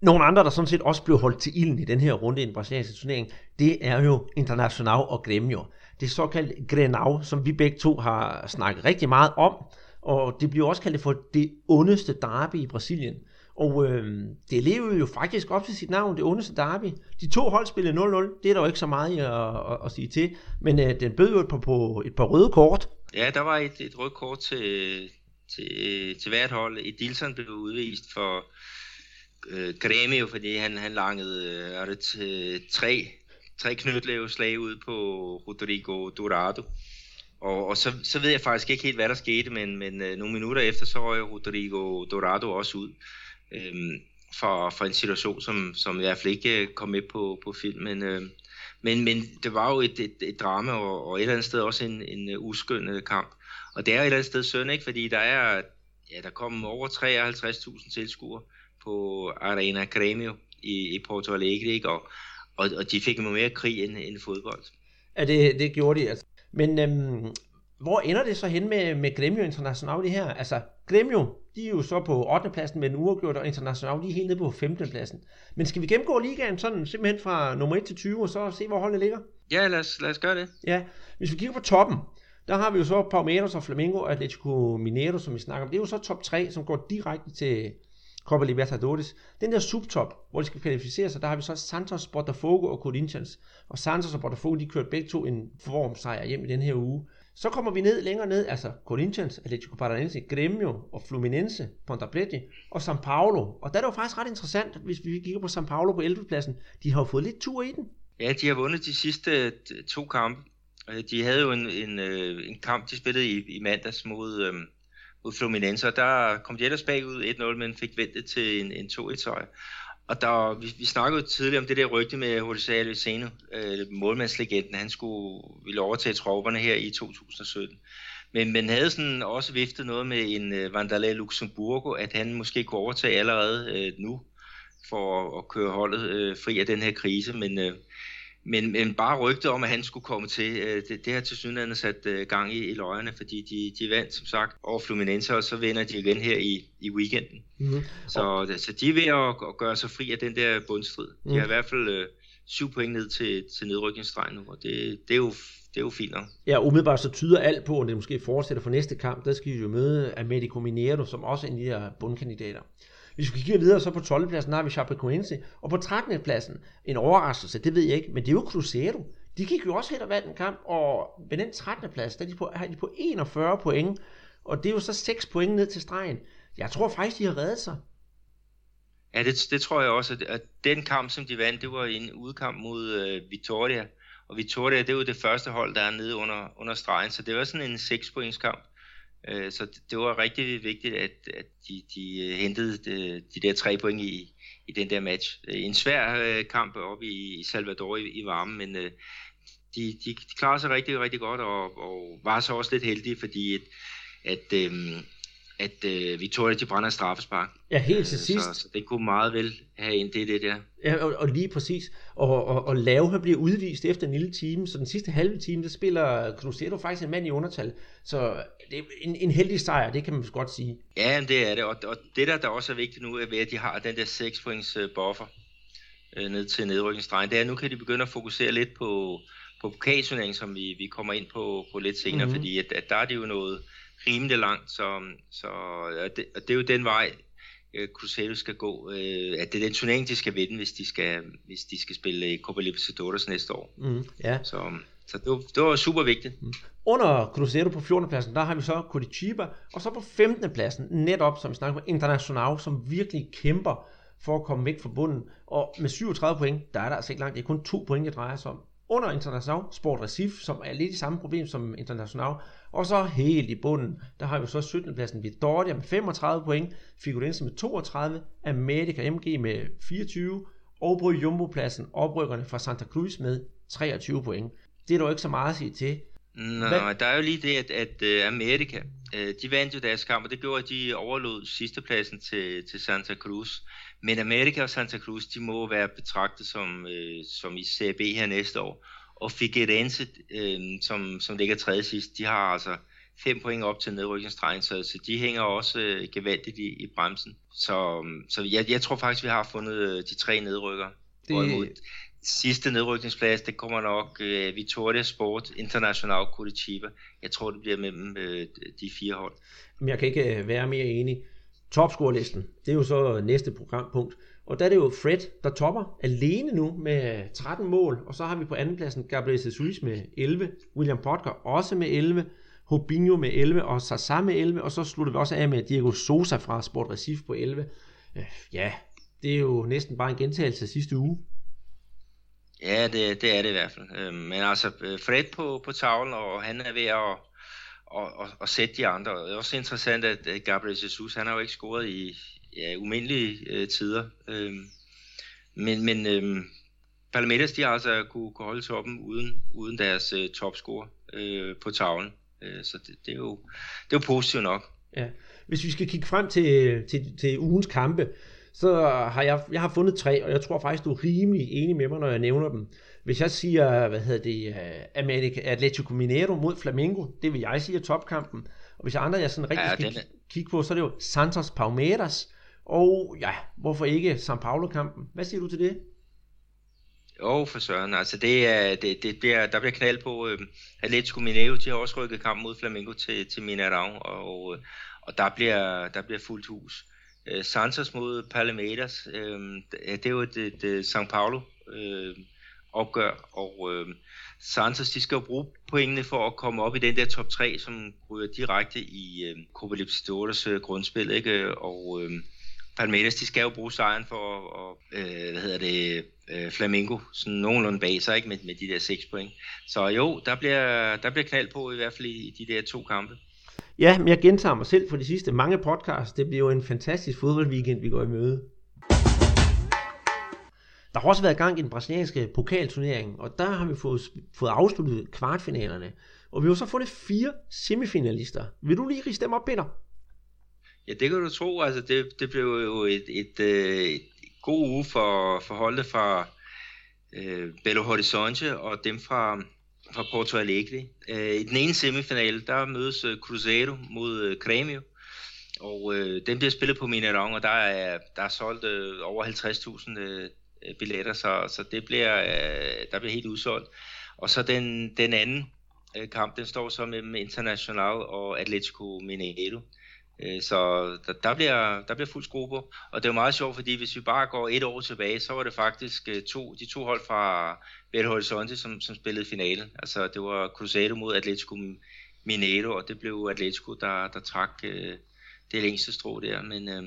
Nogle andre, der sådan set også blev holdt til ilden i den her runde i den brasilianske turnering, det er jo International og Grêmio det såkaldte Grenau, som vi begge to har snakket rigtig meget om, og det bliver også kaldt for det ondeste derby i Brasilien. Og øh, det lever jo faktisk op til sit navn, det ondeste derby. De to hold spillede 0-0, det er der jo ikke så meget at, at, at sige til, men øh, den bød jo et par, på et par røde kort. Ja, der var et, et rødt kort til, til, til hvert hold. Edilson blev udvist for øh, Grêmio, fordi han, han langede øh, det, tre tre knytlæve slag ud på Rodrigo Dorado. Og, og så, så ved jeg faktisk ikke helt, hvad der skete, men, men øh, nogle minutter efter, så røg Rodrigo Dorado også ud øh, for, for en situation, som, som i hvert fald ikke øh, kom med på, på filmen. Øh, men, men det var jo et, et, et drama, og, og et eller andet sted også en, en uh, uskønnet kamp. Og det er et eller andet sted synd, ikke? fordi der er, ja, der kom over 53.000 tilskuere på Arena Grêmio i, i Porto Alegre, ikke? Og, og, og de fik jo mere krig end, end fodbold. Ja, det, det gjorde de altså. Men øhm, hvor ender det så hen med, med Gremio International det her? Altså, Gremio, de er jo så på 8. pladsen med en uafgjort, og International, de er helt nede på 15. pladsen. Men skal vi gennemgå ligaen sådan simpelthen fra nummer 1 til 20, og så se, hvor holdet ligger? Ja, lad os, lad os gøre det. Ja, hvis vi kigger på toppen, der har vi jo så Palmeiras og Flamengo og Atletico Mineiro, som vi snakker om. Det er jo så top 3, som går direkte til, Copa Libertadores. Den der subtop, hvor de skal kvalificere sig, der har vi så Santos, Botafogo og Corinthians. Og Santos og Botafogo, de kørte begge to en formsejr hjem i den her uge. Så kommer vi ned længere ned, altså Corinthians, Atletico Paranaense, Grêmio og Fluminense, Ponta Preta og São Paulo. Og der er det jo faktisk ret interessant, hvis vi kigger på São Paulo på 11. pladsen. De har jo fået lidt tur i den. Ja, de har vundet de sidste øh, to kampe. Øh, de havde jo en, en, øh, en kamp, de spillede i, i mandags mod, øhm, mod Fluminense, og der kom de ellers bagud 1-0, men fik ventet til en, en 2-1 sejr. Og der, vi, vi snakkede jo tidligere om det der rygte med Jose Aliceno, øh, målmandslegenden, han skulle ville overtage tropperne her i 2017. Men man havde sådan også viftet noget med en øh, Vandalay Luxemburgo, at han måske kunne overtage allerede øh, nu for at, at køre holdet øh, fri af den her krise, men øh, men, men bare rygtet om, at han skulle komme til, øh, det, det har til synligheden sat øh, gang i, i løjerne, fordi de, de vandt som sagt over Fluminense, og så vinder de igen her i, i weekenden. Mm-hmm. Så, så de er ved at, at gøre sig fri af den der bundstrid. De mm. har i hvert fald øh, syv point ned til, til nedrykningsstregen nu, og det, det er jo det er jo fint nok. Ja, umiddelbart så tyder alt på, at det måske fortsætter for næste kamp. Der skal vi jo møde Americo Mineiro, som også er en af de her bundkandidater. Hvis vi kigger videre, så på 12. pladsen har vi Chapecoense, og på 13. pladsen, en overraskelse, det ved jeg ikke, men det er jo Cruzeiro. De gik jo også hen og vandt en kamp, og ved den 13. plads, der er de på, har de på 41 point, og det er jo så 6 point ned til stregen. Jeg tror faktisk, de har reddet sig. Ja, det, det tror jeg også, at den kamp, som de vandt, det var en udkamp mod uh, Vitoria, og Vitoria, det er jo det første hold, der er nede under, under stregen, så det var sådan en 6 points kamp. Øh, så det var rigtig vigtigt, at, at de, de øh, hentede de, de der tre point i, i den der match. Øh, en svær kamp oppe i Salvador i, i varmen, men de, de, de klarede sig rigtig, rigtig godt, og, og var så også lidt heldige, fordi at, at øhm, at øh, Victoria de brænder straffespark. Ja, helt til sidst. Så, så det kunne meget vel have en det, det der. Ja, og, og lige præcis. Og, og, og Lave bliver udvist efter en lille time, så den sidste halve time, der spiller Cruzeiro faktisk en mand i undertal. Så det er en, en heldig sejr, det kan man godt sige. Ja, det er det. Og, og det der, der også er vigtigt nu, er ved, at de har den der 6 points buffer øh, ned til nedrykningsstregen, det er, at nu kan de begynde at fokusere lidt på, på pokalturneringen, som vi, vi kommer ind på, på lidt senere, mm-hmm. fordi at, at der er det jo noget rimelig langt, så, så og det, og det er jo den vej, øh, Cruzeiro skal gå, øh, at det er den turnering, de skal vinde, hvis de skal, hvis de skal spille Copa Libertadores næste år. Mm, ja. Så, så det, var, det var super vigtigt. Mm. Under Cruzeiro på 14. pladsen, der har vi så Curitiba, og så på 15. pladsen, netop som vi snakker om, International, som virkelig kæmper for at komme væk fra bunden. Og med 37 point, der er der altså ikke langt. Det er kun to point, det drejer sig om. Under International, Sport Recife, som er lidt i samme problem som International. Og så helt i bunden, der har vi så 17. pladsen Vitória med 35 point, Figueirense med 32, America MG med 24, og på Jumbo-pladsen oprykkerne fra Santa Cruz med 23 point. Det er dog ikke så meget at sige til. Nå, Hvad? der er jo lige det, at, at uh, Amerika, uh, de vandt jo deres kamp, og det gjorde, at de overlod sidstepladsen til, til Santa Cruz. Men Amerika og Santa Cruz, de må være betragtet som, øh, som i CB her næste år. Og Figueirense, øh, som, som ligger tredje sidst, de har altså fem point op til nedrykningsstregen, så, så de hænger også øh, gevaldigt i, i bremsen. Så, så jeg, jeg tror faktisk, vi har fundet øh, de tre nedrykker. Det... Hvorimod sidste nedrykningsplads, det kommer nok øh, Victoria Sport, International Curitiba. Jeg tror, det bliver mellem øh, de fire hold. Men jeg kan ikke øh, være mere enig topscorelisten. Det er jo så næste programpunkt. Og der er det jo Fred, der topper alene nu med 13 mål. Og så har vi på andenpladsen Gabriel Jesus med 11. William Potker også med 11. Hobinho med 11 og Sasa med 11. Og så slutter vi også af med Diego Sosa fra Sport Recife på 11. Øh, ja, det er jo næsten bare en gentagelse af sidste uge. Ja, det, det er det i hvert fald. Øhm, men altså, øh, Fred på, på tavlen, og han er ved at og, og, og sætte de andre. Det er også interessant, at Gabriel Jesus, han har jo ikke scoret i ja, umindelige øh, tider. Øhm, men men øhm, Palmeiras, de har altså kunne, kunne holde toppen uden, uden deres øh, topscore øh, på tavlen. Øh, så det, det, er jo, det er jo positivt nok. Ja. Hvis vi skal kigge frem til, til, til ugens kampe, så har jeg, jeg har fundet tre, og jeg tror faktisk, du er rimelig enig med mig, når jeg nævner dem. Hvis jeg siger, hvad hedder det, uh, America, Atletico Mineiro mod Flamengo, det vil jeg sige er topkampen. Og hvis andre jeg sådan rigtig ja, skal den... kigge på, så er det jo Santos Palmeiras, og ja, hvorfor ikke São Paulo-kampen? Hvad siger du til det? Jo, for søren. Altså, det er, det, det bliver, der bliver knald på øh, Atletico Mineiro. De har også rykket kampen mod Flamengo til, til Mineirão, og, og der, bliver, der bliver fuldt hus. Øh, Santos mod Palmeiras, øh, det er jo et, et, et São Paulo øh, opgør, og øh, Santos de skal jo bruge pointene for at komme op i den der top 3, som ryger direkte i øh, Copa Libertadores øh, grundspil, ikke? og øh, Palmeiras de skal jo bruge sejren for at, øh, hvad hedder det, øh, Flamingo, sådan nogenlunde bag sig, ikke? Med, med de der 6 point. Så jo, der bliver, der bliver knald på i hvert fald i, i de der to kampe. Ja, men jeg gentager mig selv for de sidste mange podcasts. Det bliver jo en fantastisk fodboldweekend, vi går i møde. Der har også været gang i den brasilianske pokalturnering, og der har vi fået, fået afsluttet kvartfinalerne. Og vi har så fundet fire semifinalister. Vil du lige riste dem op, Peter? Ja, det kan du tro. Altså, det, det blev jo et, et, et, et god uge for, for holdet fra øh, Belo Horizonte og dem fra, fra Porto Alegre. Øh, I den ene semifinale, der mødes øh, Cruzeiro mod øh, Grêmio, og øh, den bliver spillet på Mineirão, og der er, der er solgt øh, over 50.000 øh, Øh, billetter, så, så det bliver, øh, der bliver helt udsolgt. Og så den, den anden øh, kamp, den står så mellem International og Atletico Mineiro. Øh, så der, der, bliver, der bliver fuld skrue på. Og det er jo meget sjovt, fordi hvis vi bare går et år tilbage, så var det faktisk øh, to, de to hold fra Belo Horizonte, som, som spillede finalen. Altså det var Cruzeiro mod Atletico Mineiro, og det blev Atletico, der, der trak øh, det længste strå der. Men øh,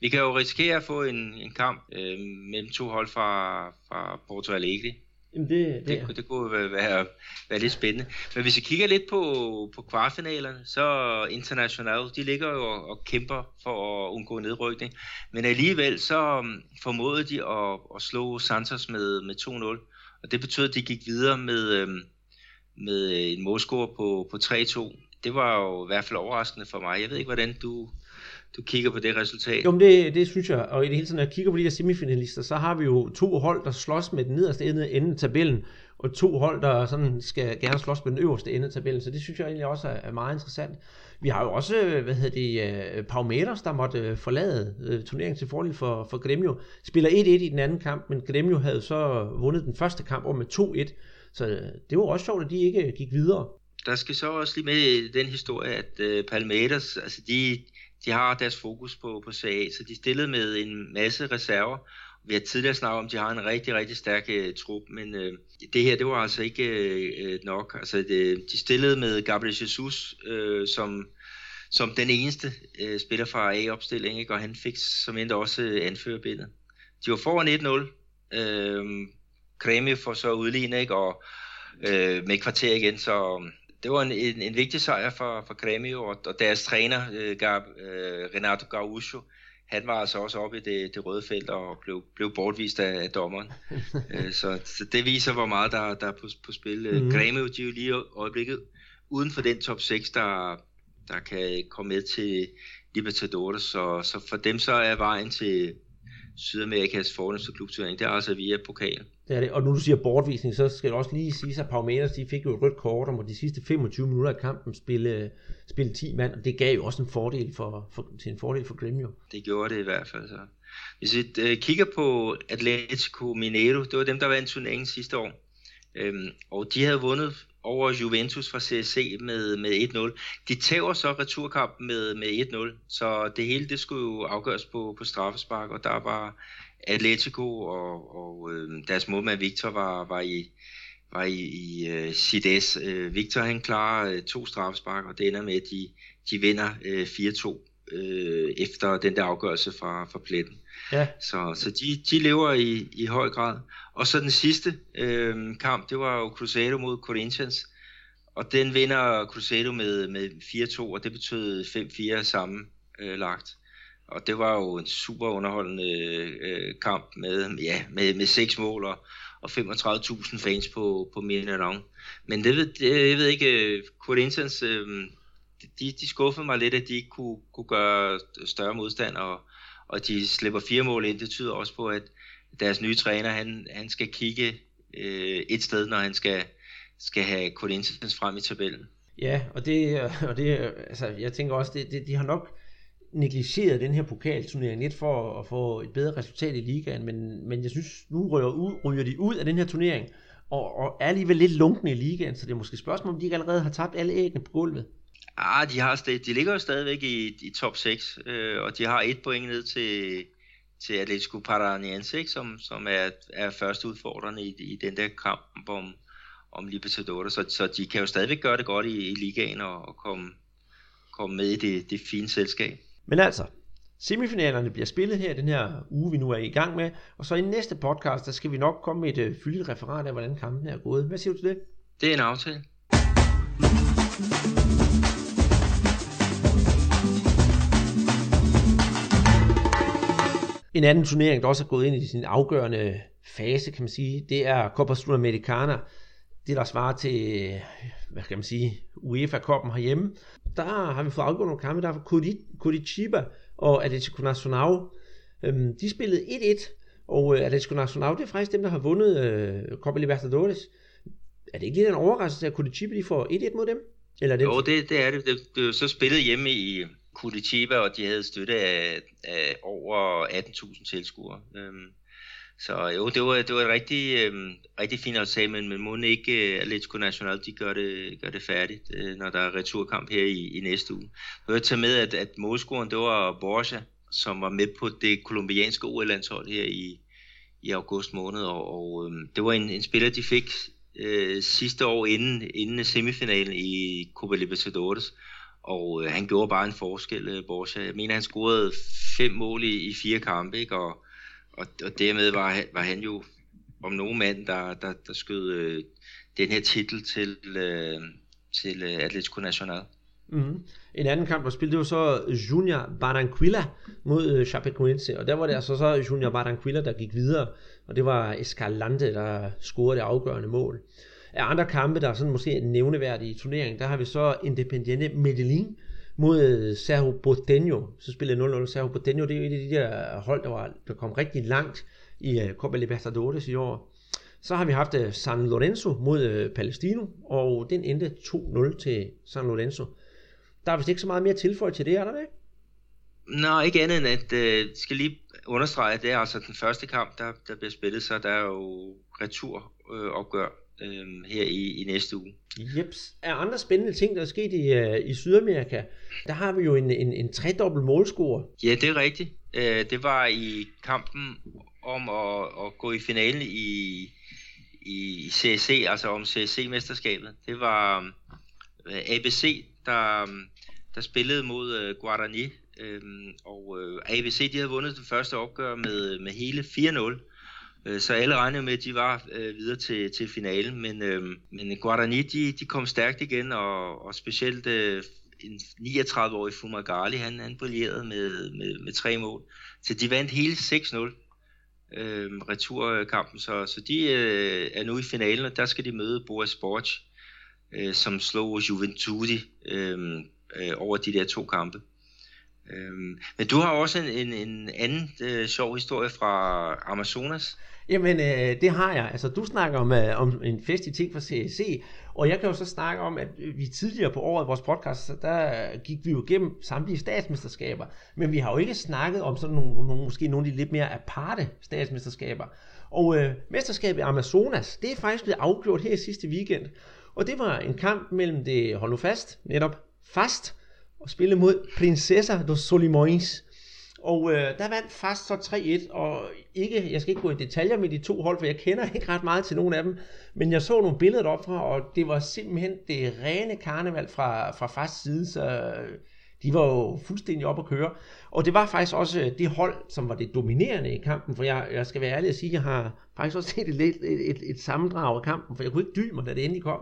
vi kan jo risikere at få en, en kamp øh, mellem to hold fra, fra Porto Alegre, Jamen det, det, det, det kunne være, være, være lidt spændende. Men hvis vi kigger lidt på, på kvartfinalerne, så International, de ligger jo og, og kæmper for at undgå nedrykning. Men alligevel så um, formåede de at, at slå Santos med, med 2-0. Og det betød, at de gik videre med, øhm, med en målscore på, på 3-2. det var jo i hvert fald overraskende for mig. Jeg ved ikke, hvordan du, du kigger på det resultat. Jo, men det, det synes jeg, og i det hele taget, når jeg kigger på de her semifinalister, så har vi jo to hold, der slås med den nederste ende, ende af tabellen, og to hold, der sådan skal gerne slås med den øverste ende af tabellen, så det synes jeg egentlig også er, meget interessant. Vi har jo også, hvad hedder det, uh, Pau Meters, der måtte uh, forlade uh, turneringen til fordel for, for Gremio. Spiller 1-1 i den anden kamp, men Gremio havde så vundet den første kamp om med 2-1, så det var også sjovt, at de ikke gik videre. Der skal så også lige med den historie, at uh, Palmeiras, altså de, de har deres fokus på, på CA, så de stillede med en masse reserver. Vi har tidligere snakket om, at de har en rigtig, rigtig stærk uh, trup, men uh, det her, det var altså ikke uh, nok. Altså, det, de stillede med Gabriel Jesus uh, som, som den eneste uh, spiller fra A-opstilling, ikke? og han fik som endte også uh, anførerbindet. De var foran 1-0. Uh, Kremi får så udlignet, ikke? og uh, med kvarter igen, så det var en, en, en vigtig sejr for, for Grêmio, og, og deres træner, øh, Gab, øh, Renato Gaúcho, han var altså også oppe i det, det røde felt og blev, blev bortvist af, af dommeren. øh, så, så det viser, hvor meget der, der er på, på spil. Mm-hmm. Grêmio, de er jo lige øjeblikket uden for den top 6, der, der kan komme med til Libertadores, så, så for dem så er vejen til Sydamerikas fornemmeste klubturnering, det er altså via pokalen. Det er det. Og nu du siger bortvisning, så skal det også lige sige, at Parmenas de fik jo et rødt kort om, at de sidste 25 minutter af kampen spille, spille 10 mand, og det gav jo også en fordel for, for, til en fordel for Gremio. Det gjorde det i hvert fald. Så. Hvis vi øh, kigger på Atletico Mineiro, det var dem, der vandt turneringen sidste år. Øhm, og de havde vundet over Juventus fra CSC med, med 1-0. De tager så returkampen med, med 1-0, så det hele det skulle jo afgøres på, på straffespark, og der var Atletico og, og øh, deres målmand Victor var, var i, var i, i uh, Sides. Uh, Victor han klarer uh, to straffespark, og det ender med, at de, de vinder uh, 4-2 uh, efter den der afgørelse fra, fra pletten. Ja. Så, så de, de lever i, i høj grad. Og så den sidste uh, kamp, det var jo Cruzeiro mod Corinthians. Og den vinder Cruzeiro med, med 4-2, og det betød 5-4 sammen uh, lagt. Og det var jo en super underholdende øh, kamp med, ja, med, med seks mål og, og 35.000 fans på, på Milanong. Men det ved, det, jeg ved ikke, øh, Corinthians, øh, de, de skuffede mig lidt, at de ikke kunne, kunne gøre større modstand, og, og de slipper fire mål ind. Det tyder også på, at deres nye træner, han, han skal kigge øh, et sted, når han skal, skal have Kurt Corinthians frem i tabellen. Ja, og det, og det altså, jeg tænker også, det, det, de har nok negligeret den her pokalturnering lidt for at få et bedre resultat i ligaen, men, men jeg synes, nu ryger, ud, ryger de ud af den her turnering, og, og er alligevel lidt lunkne i ligaen, så det er måske et spørgsmål, om de ikke allerede har tabt alle æggene på gulvet. Ah, de, har de ligger jo stadigvæk i, i top 6, øh, og de har et point ned til, til Atletico Paranaense, ikke, som, som er, er første udfordrende i, i den der kamp om, om Libertadores, så, så de kan jo stadigvæk gøre det godt i, i ligaen og, og komme, komme med i det, det fine selskab. Men altså, semifinalerne bliver spillet her den her uge, vi nu er i gang med, og så i næste podcast, der skal vi nok komme med et uh, fyldigt referat af, hvordan kampen er gået. Hvad siger du til det? Det er en aftale. En anden turnering, der også er gået ind i sin afgørende fase, kan man sige, det er Copa Sudamericana. Det, der svarer til, hvad kan man sige, UEFA-koppen herhjemme der har vi fået afgjort nogle kampe, der er Curitiba og Atletico Nacional. Øhm, de spillede 1-1, og øh, Atletico Nacional, det er faktisk dem, der har vundet øh, Copa Libertadores. Er det ikke lidt en overraskelse, at Curitiba de får 1-1 mod dem? Eller er det jo, det, det er det. det. Det er så spillet hjemme i Curitiba, og de havde støtte af, af over 18.000 tilskuere. Øhm, så jo, det var, det var et rigtig, øh, rigtig fint aftale, men, men må ikke øh, Atletico Nacional, de gør det, gør det færdigt, øh, når der er returkamp her i, i næste uge. Jeg vil tage med, at, at målscoren, det var Borja, som var med på det kolumbianske OL-landshold her i, i august måned, og, og øh, det var en, en spiller, de fik øh, sidste år inden, inden semifinalen i Copa Libertadores, og øh, han gjorde bare en forskel, øh, Borja. Jeg mener, han scorede fem mål i, i fire kampe, ikke? og og, og dermed var, var han jo om nogen mand, der, der, der skød øh, den her titel til, øh, til øh, Atletico Nacional. Mm-hmm. En anden kamp, der spillede, det var så Junior Barranquilla mod øh, Chapecoense, og der var det altså så Junior Barranquilla, der gik videre, og det var Escalante, der scorede det afgørende mål. Af andre kampe, der er sådan måske nævneværdige i turneringen, der har vi så Independiente Medellin mod Sergio Cerro Porteño. Så spillede 0-0 Cerro Porteño. Det er jo et af de der hold, der, var, der kom rigtig langt i øh, Copa Libertadores i år. Så har vi haft øh, San Lorenzo mod Palestino, og den endte 2-0 til San Lorenzo. Der er vist ikke så meget mere tilføjet til det, er der det? Nå, ikke andet end at øh, skal lige understrege, at det er altså den første kamp, der, der bliver spillet, så der er jo returopgør øh, øh, her i, i næste uge. Jeps. Er andre spændende ting, der er sket i, uh, i Sydamerika? Der har vi jo en, en, en tredobbelt målscore. Ja, det er rigtigt. Øh, det var i kampen om at, at gå i finalen i, i CSC, altså om CSC-mesterskabet. Det var øh, ABC, der, der spillede mod øh, Guarani, Øhm, og øh, ABC de havde vundet det første opgør med, med hele 4-0. Øh, så alle regnede med, at de var øh, videre til, til finalen. Men, øh, men Guarani de, de kom stærkt igen, og, og specielt øh, en 39-årig Fumagalli, han, han brillerede med, med, med tre mål. Så de vandt hele 6-0 øh, returkampen, så, så de øh, er nu i finalen, og der skal de møde Boas Sports, øh, som slog Juventudi øh, øh, over de der to kampe. Øh, men du har også en, en, en anden øh, sjov historie fra Amazonas. Jamen, øh, det har jeg. Altså, du snakker om, øh, om en fest i ting for CSC, og jeg kan jo så snakke om, at vi tidligere på året i vores podcast, der gik vi jo igennem samtlige statsmesterskaber, men vi har jo ikke snakket om sådan nogle, nogle måske nogle af de lidt mere aparte statsmesterskaber. Og øh, mesterskabet i Amazonas, det er faktisk blevet afgjort her sidste weekend, og det var en kamp mellem det, hold nu fast, netop fast, og spille mod Princesa dos Solimões. Og øh, der vandt fast så 3-1, og ikke, jeg skal ikke gå i detaljer med de to hold, for jeg kender ikke ret meget til nogen af dem, men jeg så nogle billeder op fra, og det var simpelthen det rene karneval fra, fra fast side, så øh, de var jo fuldstændig op at køre. Og det var faktisk også øh, det hold, som var det dominerende i kampen, for jeg, jeg skal være ærlig at sige, jeg har faktisk også set et, et, et, et sammendrag af kampen, for jeg kunne ikke dybe mig, da det endelig kom.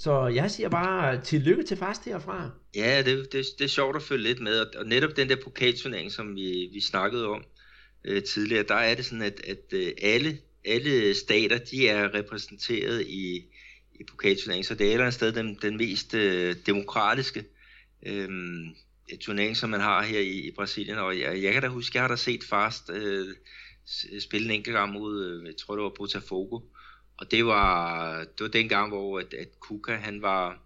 Så jeg siger bare tillykke til fast herfra. Ja, det, det, det er sjovt at følge lidt med, og netop den der pokalturnering, som vi, vi snakkede om øh, tidligere, der er det sådan, at, at øh, alle, alle stater, de er repræsenteret i, i pokalturneringen, så det er et eller andet sted den, den mest øh, demokratiske øh, turnering, som man har her i, i Brasilien, og jeg, jeg kan da huske, jeg har da set fast øh, spille en enkelt gang mod, øh, jeg tror det var Botafogo, og det var, det var den gang, hvor at, at Kuka, han var,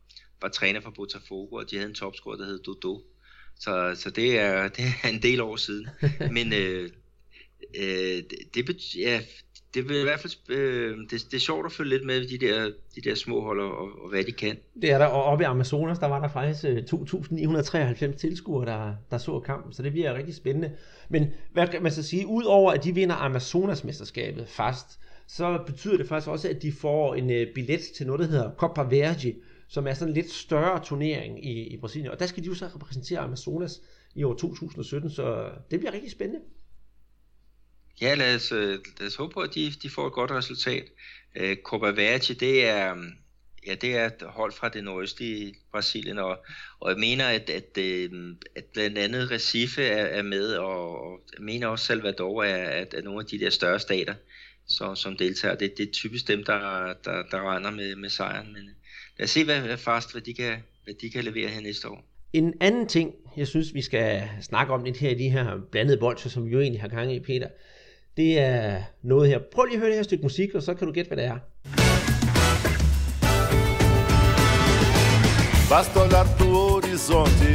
var træner for Botafogo, og de havde en topscorer, der hed Dodo. Så, så det, er, det er en del år siden. Men øh, øh, det, bet, ja, det vil i hvert fald øh, det, det er sjovt at følge lidt med de der, de der små hold og, og hvad de kan. Det er der, og oppe i Amazonas, der var der faktisk øh, 2.993 tilskuere, der, der så kampen, så det bliver rigtig spændende. Men hvad kan man så sige, udover at de vinder Amazonas-mesterskabet fast, så betyder det faktisk også, at de får en øh, billet til noget, der hedder Copa Verde, som er sådan en lidt større turnering i, i Brasilien. Og der skal de jo så repræsentere Amazonas i år 2017, så det bliver rigtig spændende. Ja, lad os, øh, lad os håbe på, at de, de får et godt resultat. Uh, Copa Verde, det er, mm, ja, det er et hold fra det nordøstlige Brasilien, og, og jeg mener, at, at, øh, at blandt andet Recife er, er med, og, og jeg mener også Salvador er, at, at nogle af de der større stater så, som deltager. Det, det er typisk dem, der, der, der regner med, med sejren. Men øh, lad os se, hvad, hvad fast, hvad de, kan, hvad de kan levere her næste år. En anden ting, jeg synes, vi skal snakke om lidt her i de her blandede bolcher, som vi jo egentlig har gang i, Peter, det er noget her. Prøv lige at høre det her stykke musik, og så kan du gætte, hvad det er. Basta olhar pro horizonte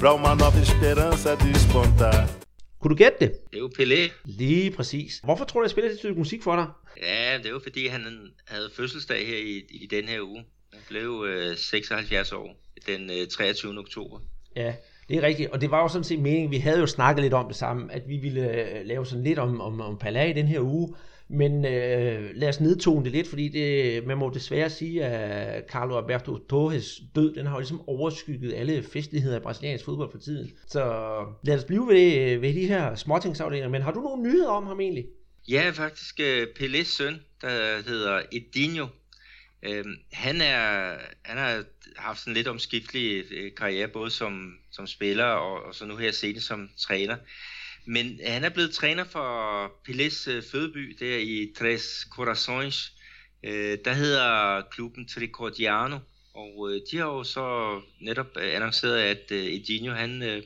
para uma nova esperança despontar. Kunne du gætte det? Det er jo Pelé. Lige præcis. Hvorfor tror du, jeg spiller det stykke musik for dig? Ja, det er jo fordi, han havde fødselsdag her i, i den her uge. Han blev øh, 76 år den øh, 23. oktober. Ja, det er rigtigt, og det var jo sådan set meningen, vi havde jo snakket lidt om det samme, at vi ville øh, lave sådan lidt om, om, om Palais i den her uge, men øh, lad os nedtone det lidt, fordi det, man må desværre sige, at Carlo Alberto Torres død, den har jo ligesom overskygget alle festligheder i brasiliansk fodbold for tiden. Så lad os blive ved, øh, ved de her småtingsafdelinger. Men har du nogle nyheder om ham egentlig? Ja, faktisk øh, Pelés søn, der hedder Edinho. Øhm, han, er, han har haft sådan lidt omskiftelig øh, karriere, både som, som spiller og, og så nu her senest som træner. Men han er blevet træner for Pelés øh, fødeby der i Tres Corações Øh, der hedder klubben Tricordiano, og øh, de har jo så netop øh, annonceret, at øh, Edinho, han, øh,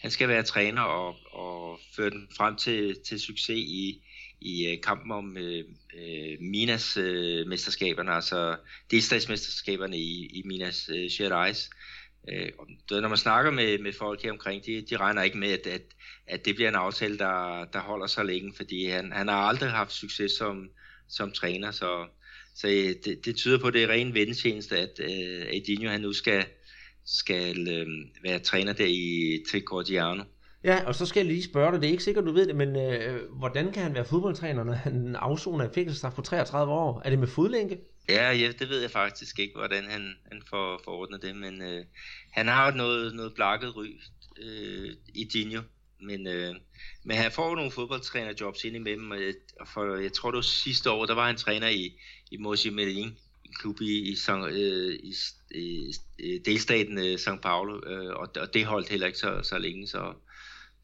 han skal være træner og, og føre den frem til, til succes i, i øh, kampen om øh, øh, Minas øh, mesterskaberne, altså delstatsmesterskaberne i, i Minas øh, Gerais. Øh, når man snakker med, med folk her omkring, de, de regner ikke med, at, at, at det bliver en aftale, der, der holder så længe, fordi han, han har aldrig haft succes som, som træner, så, så øh, det, det tyder på, at det er ren vendetjeneste, at øh, Edinho han nu skal, skal øh, være træner der i Tricordiano. Ja, og så skal jeg lige spørge dig, det er ikke sikkert, du ved det, men øh, hvordan kan han være fodboldtræner, når han afsoner en fængselsstraf på 33 år? Er det med fodlænke? Ja, ja, det ved jeg faktisk ikke, hvordan han, han får forordnet det, men øh, han har noget, noget blakket ry øh, i Dinjo, men, øh, men han får nogle fodboldtrænerjobs ind imellem, og for, jeg tror det var sidste år, der var han træner i, i Mosi Medellin, en klub i, i, San, øh, i, i, i delstaten øh, São Paulo, øh, og, og det holdt heller ikke så, så længe, så,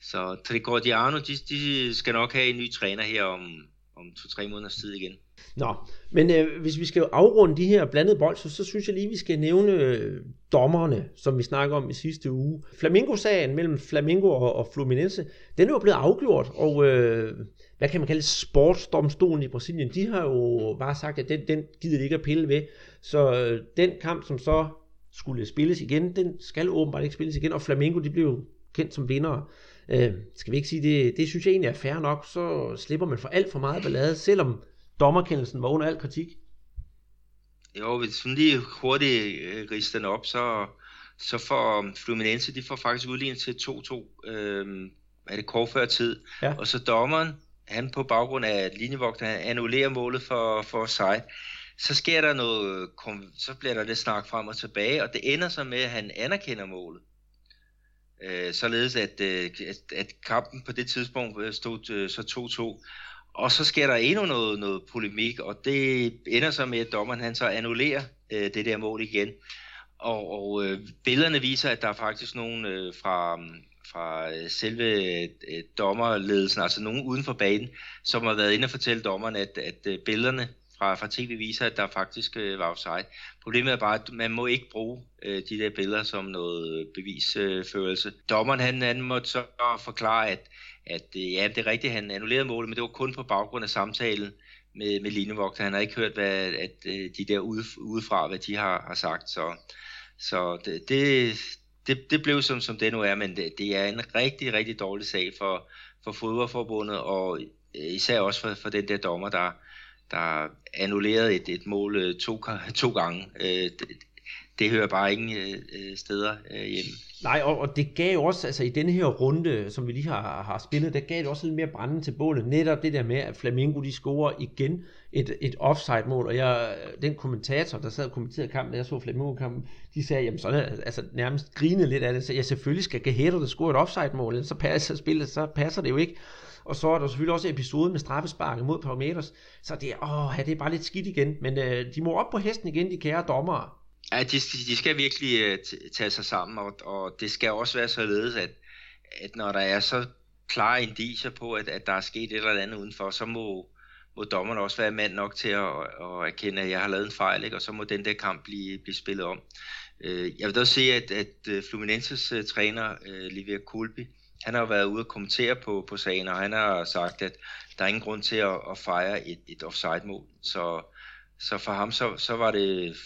så Tricordiano, de, de skal nok have en ny træner her om, om to-tre måneders tid igen. Nå, men øh, hvis vi skal afrunde de her blandede bold, så, så synes jeg lige, vi skal nævne øh, dommerne, som vi snakker om i sidste uge. Flamingo-sagen mellem Flamingo og, og Fluminense, den er jo blevet afgjort, og øh, hvad kan man kalde sportsdomstolen i Brasilien, de har jo bare sagt, at den, den gider de ikke at pille ved. Så øh, den kamp, som så skulle spilles igen, den skal åbenbart ikke spilles igen, og Flamingo, de blev kendt som vindere. Øh, skal vi ikke sige, det, det synes jeg egentlig er fair nok, så slipper man for alt for meget ballade, selvom dommerkendelsen var under al kritik. Jo, hvis vi lige hurtigt øh, rister den op, så, så får Fluminense, de får faktisk udlignet til 2-2, øh, er det kort før tid, ja. og så dommeren, han på baggrund af linjevogter, han annullerer målet for, for sig. Så sker der noget, så bliver der lidt snak frem og tilbage, og det ender så med, at han anerkender målet. Øh, således at, øh, at, at kampen på det tidspunkt øh, stod øh, så 2-2. Og så sker der endnu noget, noget polemik, og det ender så med, at dommeren han så annullerer øh, det der mål igen. Og, og øh, billederne viser, at der er faktisk nogen øh, fra, fra øh, selve øh, dommerledelsen, altså nogen uden for banen, som har været inde og fortælle dommeren, at, at øh, billederne fra, fra tv viser, at der faktisk øh, var offside. Problemet er bare, at man må ikke bruge øh, de der billeder som noget øh, bevisførelse. Dommeren han, han måtte så forklare, at, at øh, ja, det er rigtigt, han annullerede målet, men det var kun på baggrund af samtalen med, med linjevogter. Han har ikke hørt, hvad at, øh, de der ude, udefra, hvad de har, har sagt. Så, så det, det, det, det blev som, som det nu er, men det, det er en rigtig, rigtig dårlig sag for, for fodboldforbundet, og øh, især også for, for den der dommer, der, der annullerede et, et mål to, to gange. Øh, det, hører bare ingen øh, øh steder øh, hjemme. Nej, og, og det gav også, altså i denne her runde, som vi lige har, har spillet, der gav det også lidt mere branden til bålet. Netop det der med, at Flamingo de scorer igen et, et offside-mål, og jeg, den kommentator, der sad og kommenterede kampen, da jeg så Flamingo-kampen, de sagde, jamen sådan, altså nærmest grinede lidt af det, så jeg selvfølgelig skal Gaheto, der score et offside-mål, så passer spillet, så passer det jo ikke. Og så er der selvfølgelig også episoden med straffesparket mod Parameters. Så det åh, ja, det er bare lidt skidt igen. Men øh, de må op på hesten igen, de kære dommere. Ja, de, de skal virkelig uh, tage sig sammen, og, og det skal også være således, at, at når der er så klare indiser på, at, at der er sket et eller andet udenfor, så må, må dommerne også være mand nok til at, at erkende, at jeg har lavet en fejl, ikke? og så må den der kamp blive, blive spillet om. Øh, jeg vil dog sige, at, at øh, Fluminenses træner, Livia Kulbi, han har været ude og kommentere på, på sagen, og han har sagt, at der er ingen grund til at, at fejre et, et offside-mål. Så, så for ham, så, så var det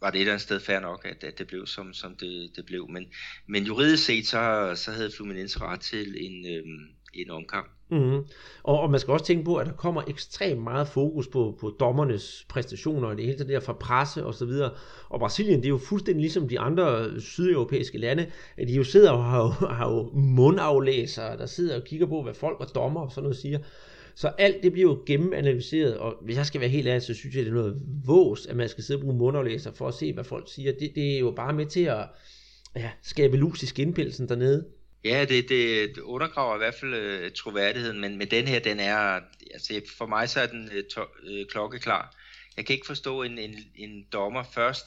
var det et eller andet sted fair nok, at, at det blev som, som det, det blev. Men, men juridisk set, så, så havde Fluminense ret til en, øhm, en omkamp. Mm-hmm. Og, og man skal også tænke på, at der kommer ekstremt meget fokus på, på dommernes præstationer, og det hele der fra presse og så videre. Og Brasilien, det er jo fuldstændig ligesom de andre sydeuropæiske lande, at de jo sidder og har, har jo mundaflæsere, der sidder og kigger på, hvad folk og dommer og sådan noget siger. Så alt det bliver jo gennemanalyseret, og hvis jeg skal være helt ærlig, så synes jeg, det er noget vås, at man skal sidde og bruge mundaflæser for at se, hvad folk siger. Det, det er jo bare med til at ja, skabe lus i skinpelsen dernede. Ja, det, det undergraver i hvert fald øh, troværdigheden, men, men den her, den er, altså for mig så er den øh, to, øh, klokkeklar. Jeg kan ikke forstå en, en, en dommer først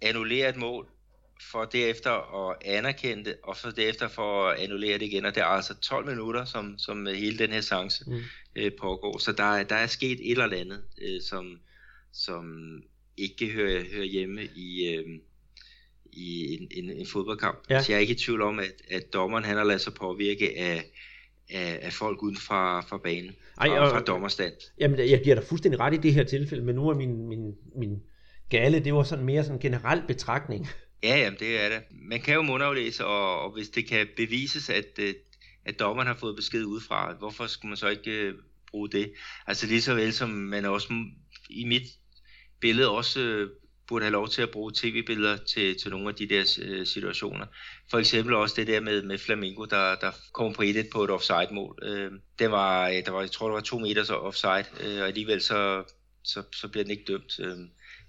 annullerer et mål, for derefter at anerkende det, og så derefter for at annullere det igen, og det er altså 12 minutter, som, som hele den her chance mm. øh, pågår. Så der, der er sket et eller andet, øh, som, som ikke hører, hører hjemme i, øh, i en, en, en fodboldkamp. Ja. Så jeg er ikke i tvivl om, at, at dommeren han har ladet sig påvirke af, af, af folk uden fra, fra banen, Ej, og, fra dommerstand. Jamen, jeg giver dig fuldstændig ret i det her tilfælde, men nu er min, min, min gale, det var sådan mere sådan en generel betragtning. Ja, jamen det er det. Man kan jo mundaflæse, og, og hvis det kan bevises, at, øh, at dommeren har fået besked udefra, hvorfor skulle man så ikke øh, bruge det? Altså lige så vel som man også i mit billede også øh, burde have lov til at bruge tv-billeder til, til nogle af de der situationer. For eksempel også det der med, med Flamingo, der, der kom på 1 på et offside-mål. Det var, der var, jeg tror, det var to meters offside, og alligevel så, så, så bliver den ikke dømt.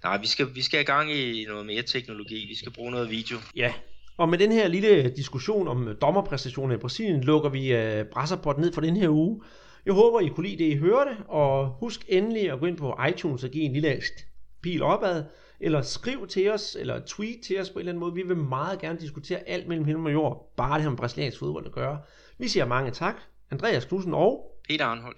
Nej, vi skal, vi skal i gang i noget mere teknologi. Vi skal bruge noget video. Ja, og med den her lille diskussion om dommerpræstationer i Brasilien, lukker vi uh, Brasserport ned for den her uge. Jeg håber, I kunne lide det, I hørte, og husk endelig at gå ind på iTunes og give en lille pil opad, eller skriv til os, eller tweet til os på en eller anden måde. Vi vil meget gerne diskutere alt mellem himmel og jord, bare det har med brasiliansk fodbold at gøre. Vi siger mange tak. Andreas Knudsen og Peter Arnhold.